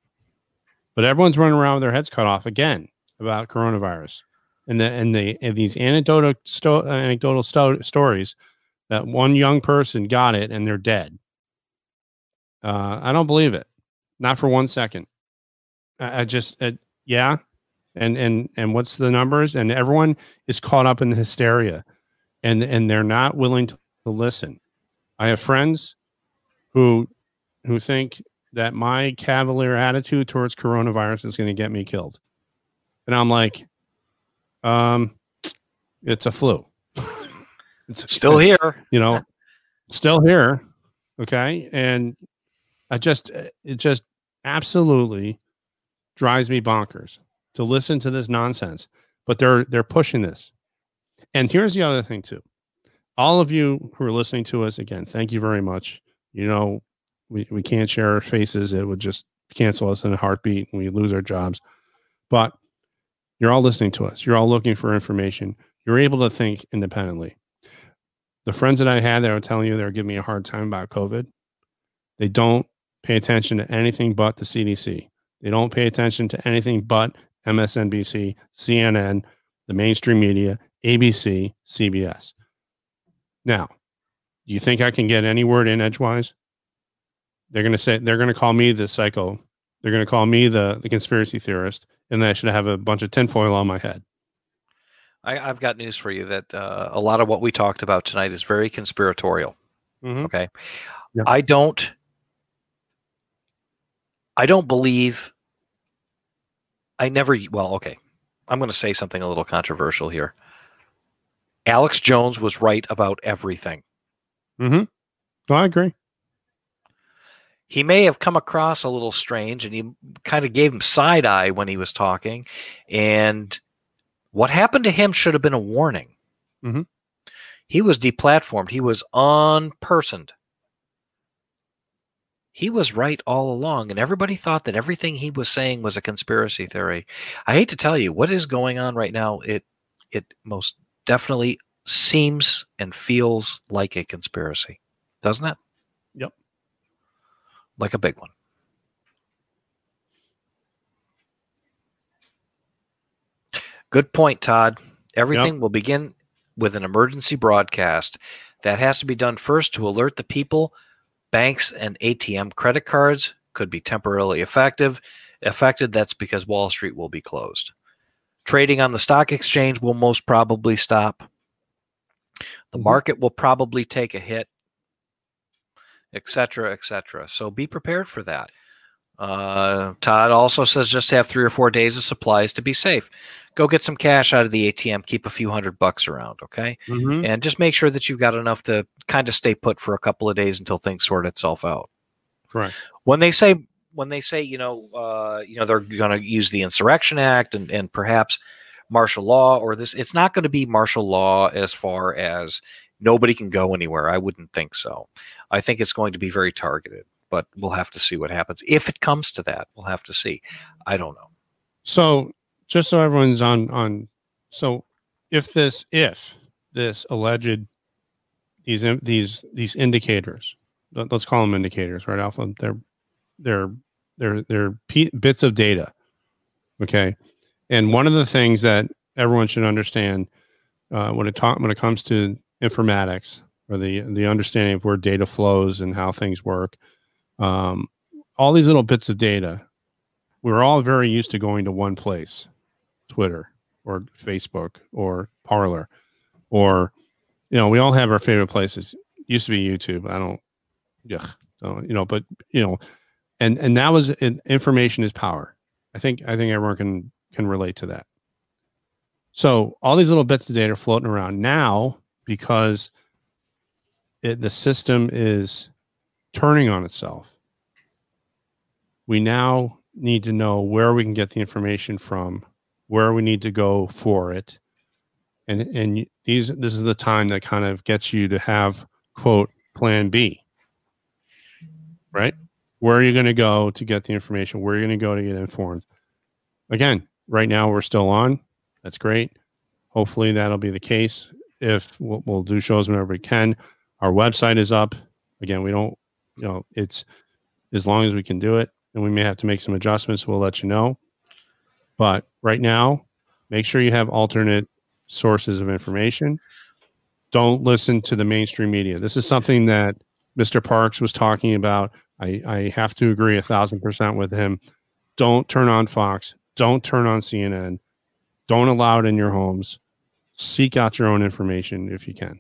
But everyone's running around with their heads cut off again about coronavirus, and the and the and these anecdotal sto- anecdotal sto- stories that one young person got it and they're dead. Uh, I don't believe it, not for one second. I, I just, yeah, and and and what's the numbers? And everyone is caught up in the hysteria, and and they're not willing to listen. I have friends who who think that my cavalier attitude towards coronavirus is going to get me killed, and I'm like, um, it's a flu. it's Still here. you know, still here. Okay. And I just, it just absolutely drives me bonkers to listen to this nonsense, but they're, they're pushing this. And here's the other thing too. All of you who are listening to us again, thank you very much. You know, we, we can't share our faces. It would just cancel us in a heartbeat and we lose our jobs. But you're all listening to us. You're all looking for information. You're able to think independently the friends that I had that were telling you they were giving me a hard time about COVID, they don't pay attention to anything but the CDC. They don't pay attention to anything but MSNBC, CNN, the mainstream media, ABC, CBS. Now, do you think I can get any word in edgewise? They're going to say they're going to call me the psycho. They're going to call me the the conspiracy theorist, and then I should have a bunch of tinfoil on my head. I, I've got news for you that uh, a lot of what we talked about tonight is very conspiratorial. Mhm. Okay. Yeah. I don't I don't believe I never well, okay. I'm going to say something a little controversial here. Alex Jones was right about everything. Mm-hmm. No, I agree. He may have come across a little strange and he kind of gave him side eye when he was talking. And what happened to him should have been a warning. Mhm. He was deplatformed, he was unpersoned. He was right all along, and everybody thought that everything he was saying was a conspiracy theory. I hate to tell you what is going on right now. It it most definitely seems and feels like a conspiracy, doesn't it? Yep. Like a big one. Good point, Todd. Everything will begin with an emergency broadcast. That has to be done first to alert the people. Banks and ATM credit cards could be temporarily effective. Affected. That's because Wall Street will be closed. Trading on the stock exchange will most probably stop. The Mhm. market will probably take a hit, etc., etc. So be prepared for that. Uh, Todd also says just have three or four days of supplies to be safe. Go get some cash out of the ATM, keep a few hundred bucks around, okay? Mhm. And just make sure that you've got enough to kind of stay put for a couple of days until things sort itself out. Right. When they say when they say you know uh, you know they're going to use the Insurrection Act and and perhaps martial law or this, it's not going to be martial law as far as nobody can go anywhere. I wouldn't think so. I think it's going to be very targeted, but we'll have to see what happens if it comes to that. We'll have to see. I don't know. So just so everyone's on on so if this if this alleged these these these indicators let- let's call them indicators right alpha they're they're they're they're p- bits of data okay and one of the things that everyone should understand uh, when it talk when it comes to informatics or the the understanding of where data flows and how things work. Um, all these little bits of data we're all very used to going to one place twitter or facebook or Parler or you know we all have our favorite places. Used to be youtube. I don't yeah you know but you know and and that was in- information is power. I think i think everyone can can relate to that. So all these little bits of data floating around. Now because it, the system is turning on itself we now need to know where we can get the information from, where we need to go for it. And and these this is the time that kind of gets you to have quote plan B. Right? Where are you going to go to get the information? Where are you going to go to get informed? Again, right now we're still on. That's great. Hopefully that'll be the case. If we'll, we'll do shows whenever we can. Our website is up. Again, we don't, you know, it's as long as we can do it and we may have to make some adjustments. We'll let you know. But right now, make sure you have alternate sources of information. Don't listen to the mainstream media. This is something that Mr. Parkes was talking about. I, I have to agree a thousand percent with him. Don't turn on Fox. Don't turn on CNN. Don't allow it in your homes. Seek out your own information if you can.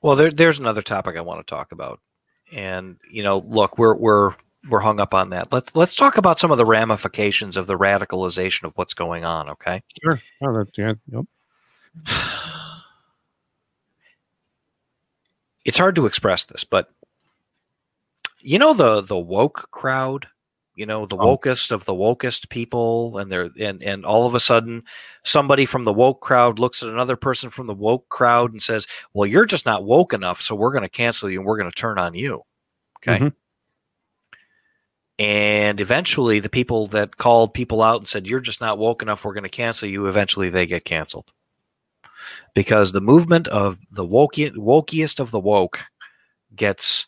Well, there, there's another topic I want to talk about, and you know, look, we're we're we're hung up on that. Let's let's talk about some of the ramifications of the radicalization of what's going on. Okay. Sure. Oh, yeah, yep. It's hard to express this, but you know the the woke crowd, you know the Oh. wokest of the wokest people, and they're and and all of a sudden somebody from the woke crowd looks at another person from the woke crowd and says, "Well, you're just not woke enough, so we're going to cancel you and we're going to turn on you." Okay. Mhm. And eventually, the people that called people out and said, You're just not woke enough, we're going to cancel you, eventually they get canceled. Because the movement of the woke, wokiest of the woke gets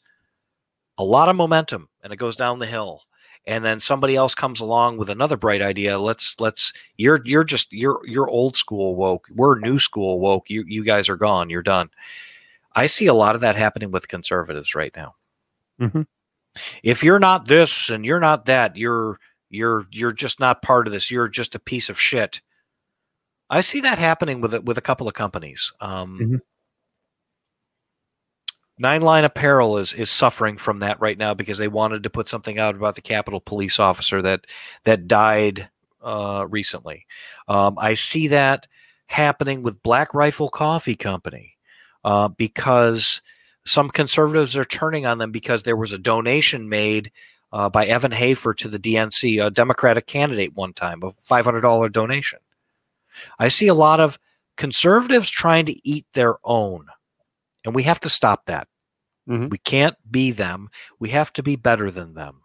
a lot of momentum and it goes down the hill. And then somebody else comes along with another bright idea. Let's let's you're you're just you're you're old school woke. We're new school woke. You you guys are gone. You're done. I see a lot of that happening with conservatives right now Mhm. if you're not this and you're not that you're you're you're just not part of this you're just a piece of shit i see that happening with a, with a couple of companies um Mhm. Nine line apparel is is suffering from that right now because they wanted to put something out about the capitol police officer that that died uh recently um i see that happening with black rifle coffee company uh because some conservatives are turning on them because there was a donation made uh, by Evan Hafer to the DNC, a Democratic candidate, one time, a $500 donation. I see a lot of conservatives trying to eat their own, and we have to stop that. Mhm. We can't be them. We have to be better than them.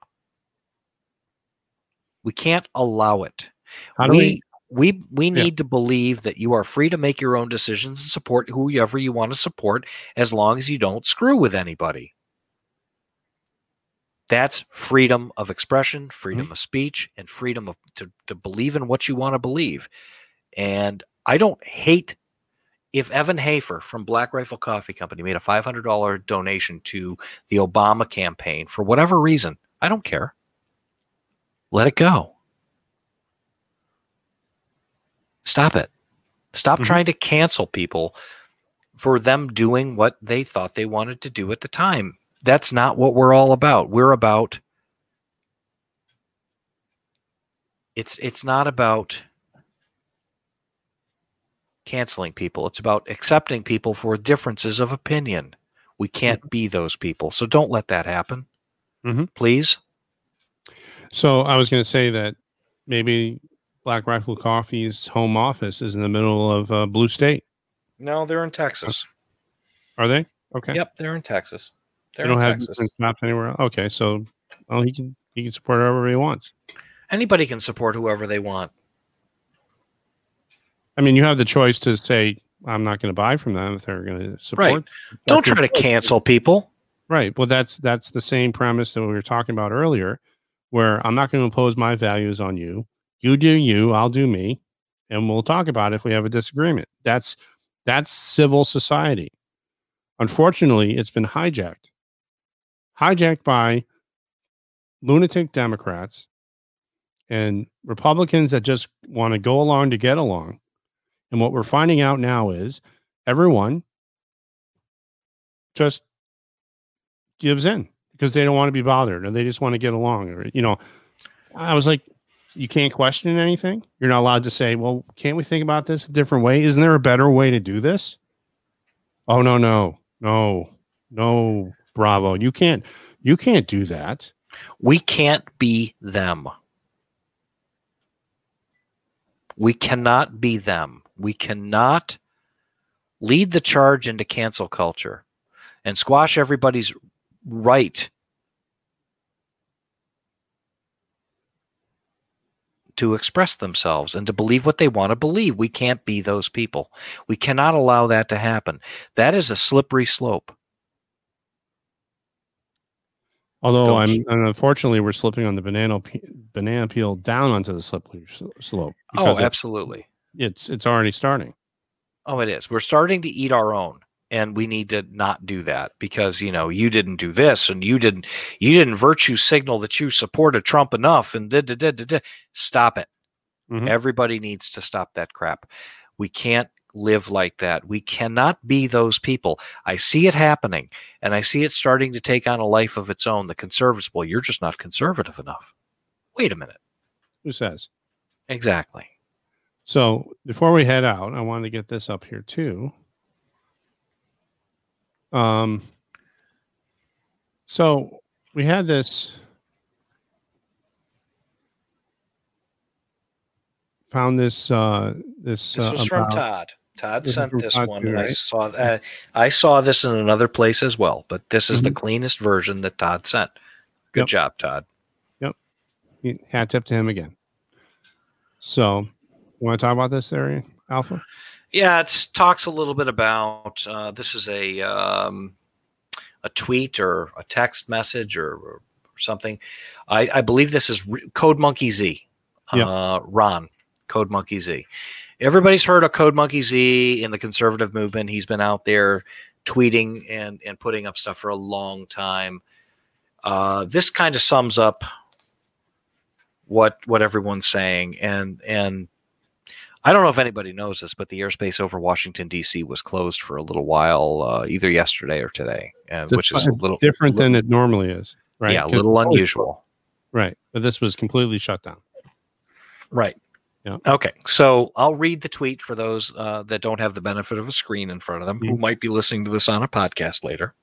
We can't allow it. We, we- we we Yeah. need to believe that you are free to make your own decisions and support whoever you want to support as long as you don't screw with anybody. That's freedom of expression, freedom Mm-hmm. of speech, and freedom of to, to believe in what you want to believe. And I don't hate if Evan Hafer from Black Rifle Coffee Company made a $500 donation to the Obama campaign for whatever reason. I don't care. Let it go. Stop it. Stop Mhm. trying to cancel people for them doing what they thought they wanted to do at the time. That's not what we're all about. We're about it's it's not about canceling people. It's about accepting people for differences of opinion. We can't be those people. So don't let that happen. Mhm. Please. So I was going to say that maybe Black Rifle Coffee's home office is in the middle of uh, Blue State. No, they're in Texas. Are they? Okay. Yep, they're in Texas. They They're don't in have Texas. shops anywhere. else? Okay, so well, he can he can support whoever he wants. Anybody can support whoever they want. I mean, you have the choice to say I'm not going to buy from them if they're going to support. Right. Don't try to cancel people. Right. Well, that's that's the same premise that we were talking about earlier, where I'm not going to impose my values on you. You do you, I'll do me, and we'll talk about it if we have a disagreement. That's that's civil society. Unfortunately, it's been hijacked. Hijacked by lunatic Democrats and Republicans that just want to go along to get along. And what we're finding out now is everyone just gives in because they don't want to be bothered or they just want to get along or you know i was like you can't question anything? You're not allowed to say well can't we think about this a different way? Isn't there a better way to do this oh no no no no bravo. You can't you can't do that. We can't be them. We cannot be them. We cannot lead the charge into cancel culture and squash everybody's right to express themselves and to believe what they want to believe. We can't be those people. We cannot allow that to happen. That is a slippery slope. although Don't i'm and unfortunately we're slipping on the banana pe- banana peel down onto the slippery slope Oh, it- absolutely. It's it's already starting Oh, it is. We're starting to eat our own, and we need to not do that because you know you didn't do this, and you didn't you didn't virtue signal that you supported Trump enough, and da, da, da, da, da. stop it. Mhm. Everybody needs to stop that crap. We can't live like that. We cannot be those people. I see it happening, and I see it starting to take on a life of its own. The conservatives, well, you're just not conservative enough. Wait a minute. who says Exactly. So before we head out, I wanted to get this up here too. Um, so we had this found this uh this, This uh, was from Todd. Todd This sent this Todd one, too, and I saw uh, I saw this in another place as well. But this is the Mhm. cleanest version that Todd sent. Good Yep. job, Todd. Yep. Hat tip to him again. So you want to talk about this area, Alpha? Yeah, it talks a little bit about uh, this is a um, a tweet or a text message or, or something. I, I believe this is Re- Code Monkey Z. Yeah. Uh, Ron, Code Monkey Z. Everybody's heard of Code Monkey Z in the conservative movement. He's been out there tweeting and, and putting up stuff for a long time. Uh, this kind of sums up what what everyone's saying and and I don't know if anybody knows this, but the airspace over Washington D.C. was closed for a little while, uh, either yesterday or today, Just which is a little Different than it normally is, right? yeah, a little unusual. right? But this was completely shut down. Right. Yeah. Okay. So I'll read the tweet for those uh, that don't have the benefit of a screen in front of them who Mm-hmm. might be listening to this on a podcast later.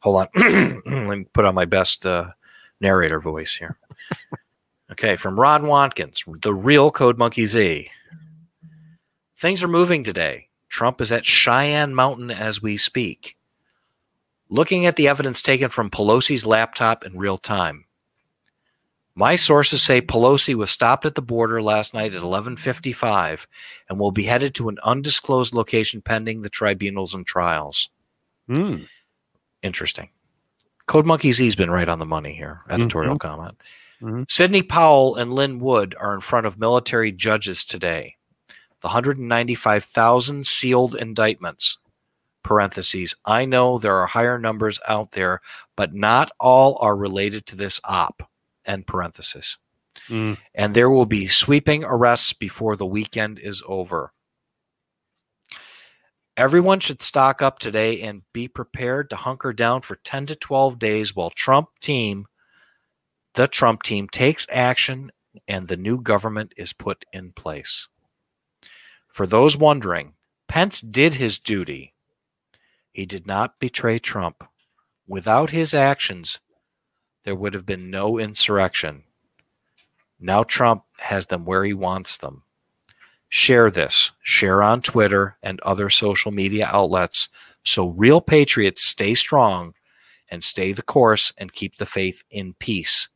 Hold on. Let me put on my best uh, narrator voice here. Okay. From Ron Watkins, the real Code Monkey Z. Things are moving today. Trump is at Cheyenne Mountain as we speak. Looking at the evidence taken from Pelosi's laptop in real time. My sources say Pelosi was stopped at the border last night at 11:55 and will be headed to an undisclosed location pending the tribunals and trials. Hmm. Interesting. Code Monkey Z's been right on the money here. Editorial Mhm. comment. Mhm. Sidney Powell and Lin Wood are in front of military judges today. The 195,000 sealed indictments. Parentheses. I know there are higher numbers out there, but not all are related to this op. End parenthesis Hmm. and there will be sweeping arrests before the weekend is over. Everyone should stock up today and be prepared to hunker down for 10 to 12 days while Trump team, the Trump team, takes action and the new government is put in place. For those wondering, Pence did his duty. He did not betray Trump. Without his actions, there would have been no insurrection. Now Trump has them where he wants them. Share this, share on Twitter and other social media outlets so real patriots stay strong and stay the course and keep the faith in peace.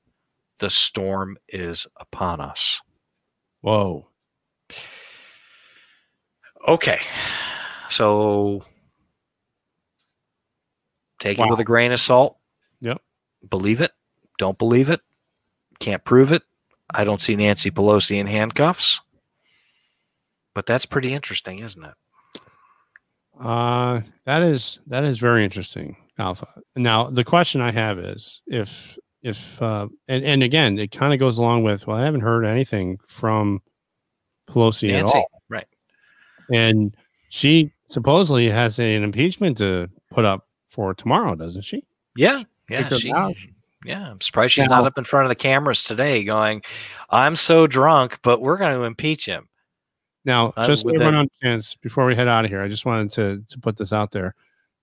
The storm is upon us. Whoa. Okay. So take wow. it with a grain of salt. Yep. Believe it. Don't believe it. Can't prove it. I don't see Nancy Pelosi in handcuffs. But that's pretty interesting, isn't it? Uh that is that is very interesting, Alpha. Now the question I have is if if uh and, and again it kind of goes along with well, I haven't heard anything from Pelosi Nancy, at all. Right. And she supposedly has an impeachment to put up for tomorrow, doesn't she? Yeah. Yeah. She, yeah. I'm surprised she's now, not up in front of the cameras today going, I'm so drunk, but we're going to impeach him. Now, uh, just so everyone understands, before we head out of here, I just wanted to, to put this out there.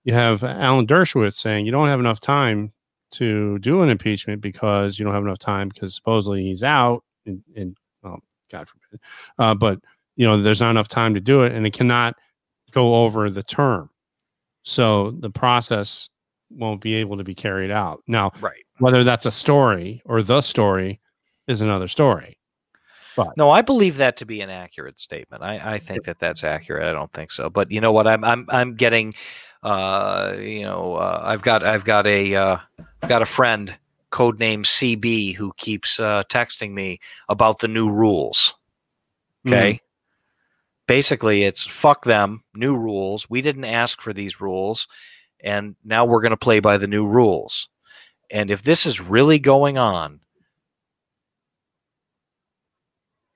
You have Alan Dershowitz saying you don't have enough time to do an impeachment because you don't have enough time because supposedly he's out and, and well, God forbid, uh, but you know there's not enough time to do it and it cannot go over the term, so the process won't be able to be carried out. Now, right, whether that's a story or the story is another story. But. No, I believe that to be an accurate statement. I, I think that that's accurate. I don't think so. But you know what? I'm I'm I'm getting, uh, you know, uh, I've got I've got a uh, I've got a friend codename CB who keeps uh, texting me about the new rules. Okay. Mm-hmm. Basically, it's fuck them, new rules. We didn't ask for these rules, and now we're going to play by the new rules. And if this is really going on,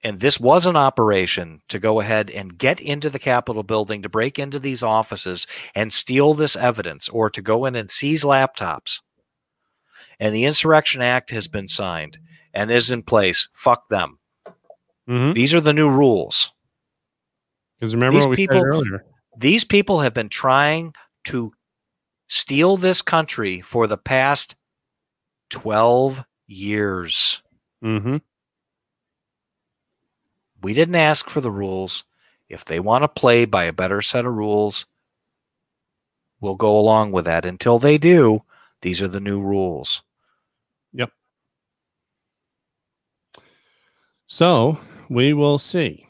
and this was an operation to go ahead and get into the Capitol building, to break into these offices and steal this evidence, or to go in and seize laptops. And the Insurrection Act has been signed and is in place. Fuck them. Mm-hmm. These are the new rules. Because remember these what we people, said earlier. These people have been trying to steal this country for the past 12 years. Mm-hmm. We didn't ask for the rules. If they want to play by a better set of rules, we'll go along with that. Until they do, these are the new rules. Yep. So we will see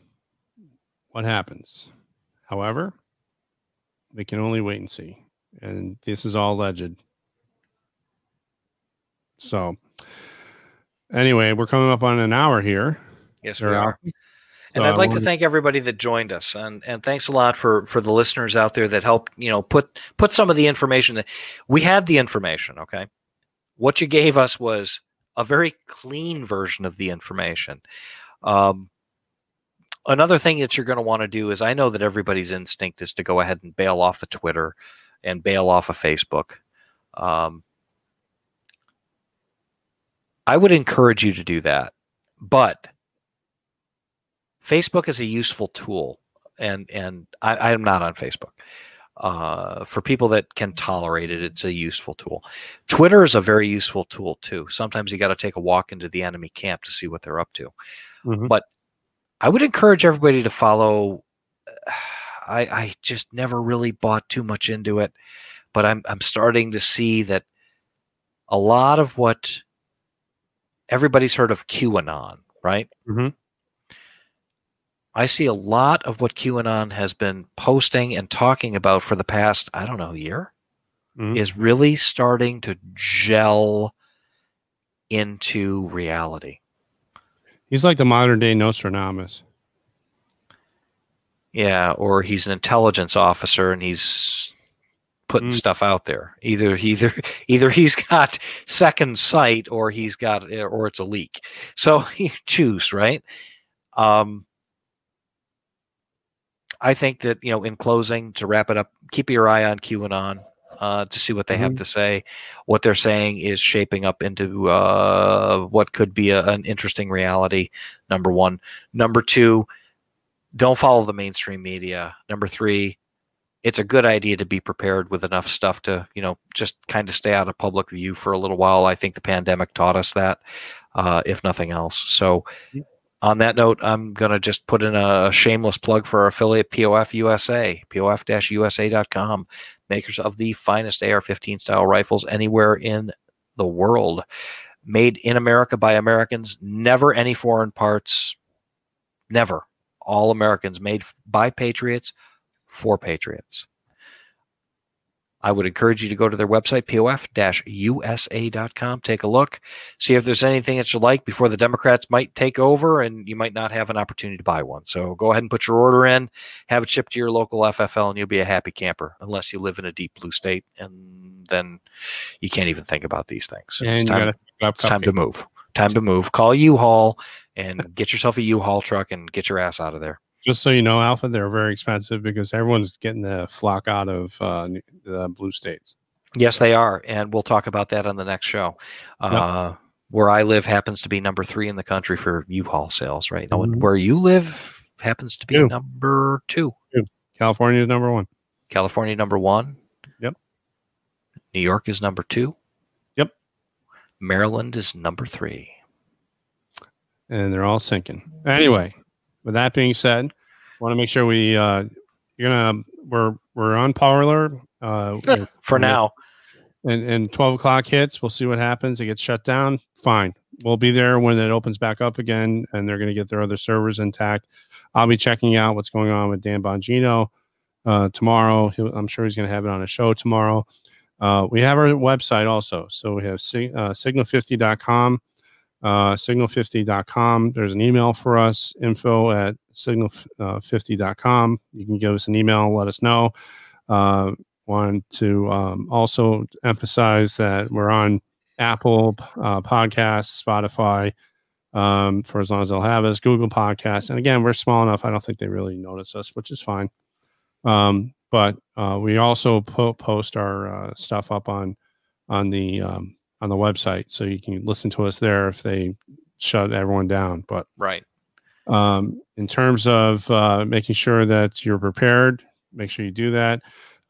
what happens. However, we can only wait and see. And this is all alleged. So, anyway, we're coming up on an hour here. Yes, we are. And I'd like to thank everybody that joined us, and and thanks a lot for for the listeners out there that helped you know put put some of the information that we had the information. Okay, what you gave us was a very clean version of the information. Um, another thing that you're going to want to do is I know that everybody's instinct is to go ahead and bail off of Twitter and bail off of Facebook. Um, I would encourage you to do that, but Facebook is a useful tool, and and I, I am not on Facebook. Uh, for people that can tolerate it, it's a useful tool. Twitter is a very useful tool too. Sometimes you got to take a walk into the enemy camp to see what they're up to. Mm-hmm. But I would encourage everybody to follow. I, I just never really bought too much into it, but I'm I'm starting to see that a lot of what everybody's heard of QAnon, right? Mm-hmm. I see a lot of what QAnon has been posting and talking about for the past, I don't know, year mm-hmm. is really starting to gel into reality. He's like the modern day Nostradamus. Yeah, or he's an intelligence officer and he's putting mm. stuff out there. Either either either he's got second sight or he's got or it's a leak. So you choose, right? Um I think that you know, in closing, to wrap it up, keep your eye on QAnon. uh, to see what they have Mhm. to say. What they're saying is shaping up into uh, what could be a, an interesting reality. Number one. Number two, don't follow the mainstream media. Number three, it's a good idea to be prepared with enough stuff to, you know, just kind of stay out of public view for a little while. I think the pandemic taught us that, uh, if nothing else. So, Yep. On that note, I'm going to just put in a shameless plug for our affiliate POF USA, pof-usa.com, makers of the finest AR-15 style rifles anywhere in the world. Made in America by Americans, never any foreign parts, never. All Americans, made by patriots for patriots. I would encourage you to go to their website, pof-usa.com. Take a look, see if there's anything that you like before the Democrats might take over and you might not have an opportunity to buy one. So go ahead and put your order in, have it shipped to your local FFL, and you'll be a happy camper, unless you live in a deep blue state. And then you can't even think about these things. And it's time, it's time to move. Time to move. Call U-Haul and get yourself a U-Haul truck and get your ass out of there. Just so you know, Alpha, they're very expensive because everyone's getting the flock out of uh, the blue states. Yes, they are, and we'll talk about that on the next show. Uh, Where I live happens to be number three in the country for U-Haul sales right now, and Mhm. where you live happens to be Two. number two. California is number one. California number one. Yep. New York is number two. Yep. Maryland is number three. and they're all sinking. Anyway, with that being said, want to make sure we uh you're gonna we're we're on Parler. Uh For now, and and twelve o'clock hits, we'll see what happens. It gets shut down. Fine. We'll be there when it opens back up again and they're gonna get their other servers intact. I'll be checking out what's going on with Dan Bongino uh tomorrow. He'll, I'm sure he's gonna have it on a show tomorrow. Uh, we have our website also. So we have sig- uh, signal50.com uh, signal50.com. There's an email for us, info at signal50.com. You can give us an email, let us know. Uh, want to um, also emphasize that we're on Apple uh, Podcasts, Spotify, um, for as long as they'll have us, Google Podcasts. And again, we're small enough. I don't think they really notice us, which is fine. Um, but uh, we also po- post our uh, stuff up on on the um, on the website, so you can listen to us there if they shut everyone down. But right. um, in terms of uh, making sure that you're prepared, make sure you do that.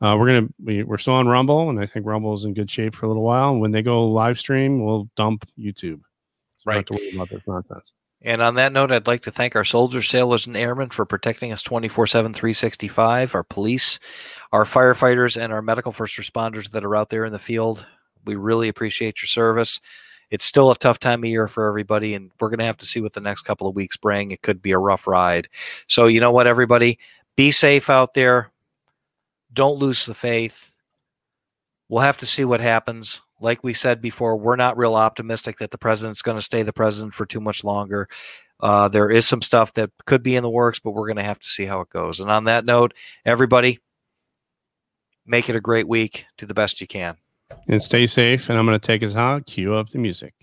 Uh, we're gonna we, we're still on Rumble, and I think Rumble is in good shape for a little while. And when they go live stream, we'll dump YouTube. So Right. to worry about this nonsense. And on that note, I'd like to thank our soldiers, sailors, and airmen for protecting us 24 7, 365, our police, our firefighters, and our medical first responders that are out there in the field. We really appreciate your service. It's still a tough time of year for everybody, and we're going to have to see what the next couple of weeks bring. It could be a rough ride. So, you know what, everybody? Be safe out there. Don't lose the faith. We'll have to see what happens. Like we said before, we're not real optimistic that the president's going to stay the president for too much longer. Uh, there is some stuff that could be in the works, but we're going to have to see how it goes. And on that note, everybody, make it a great week. Do the best you can. And stay safe. And I'm going to take us out. Cue up the music.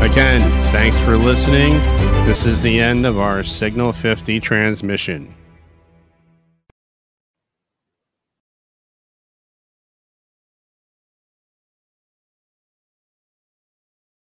Again, thanks for listening. This is the end of our Signal 50 transmission.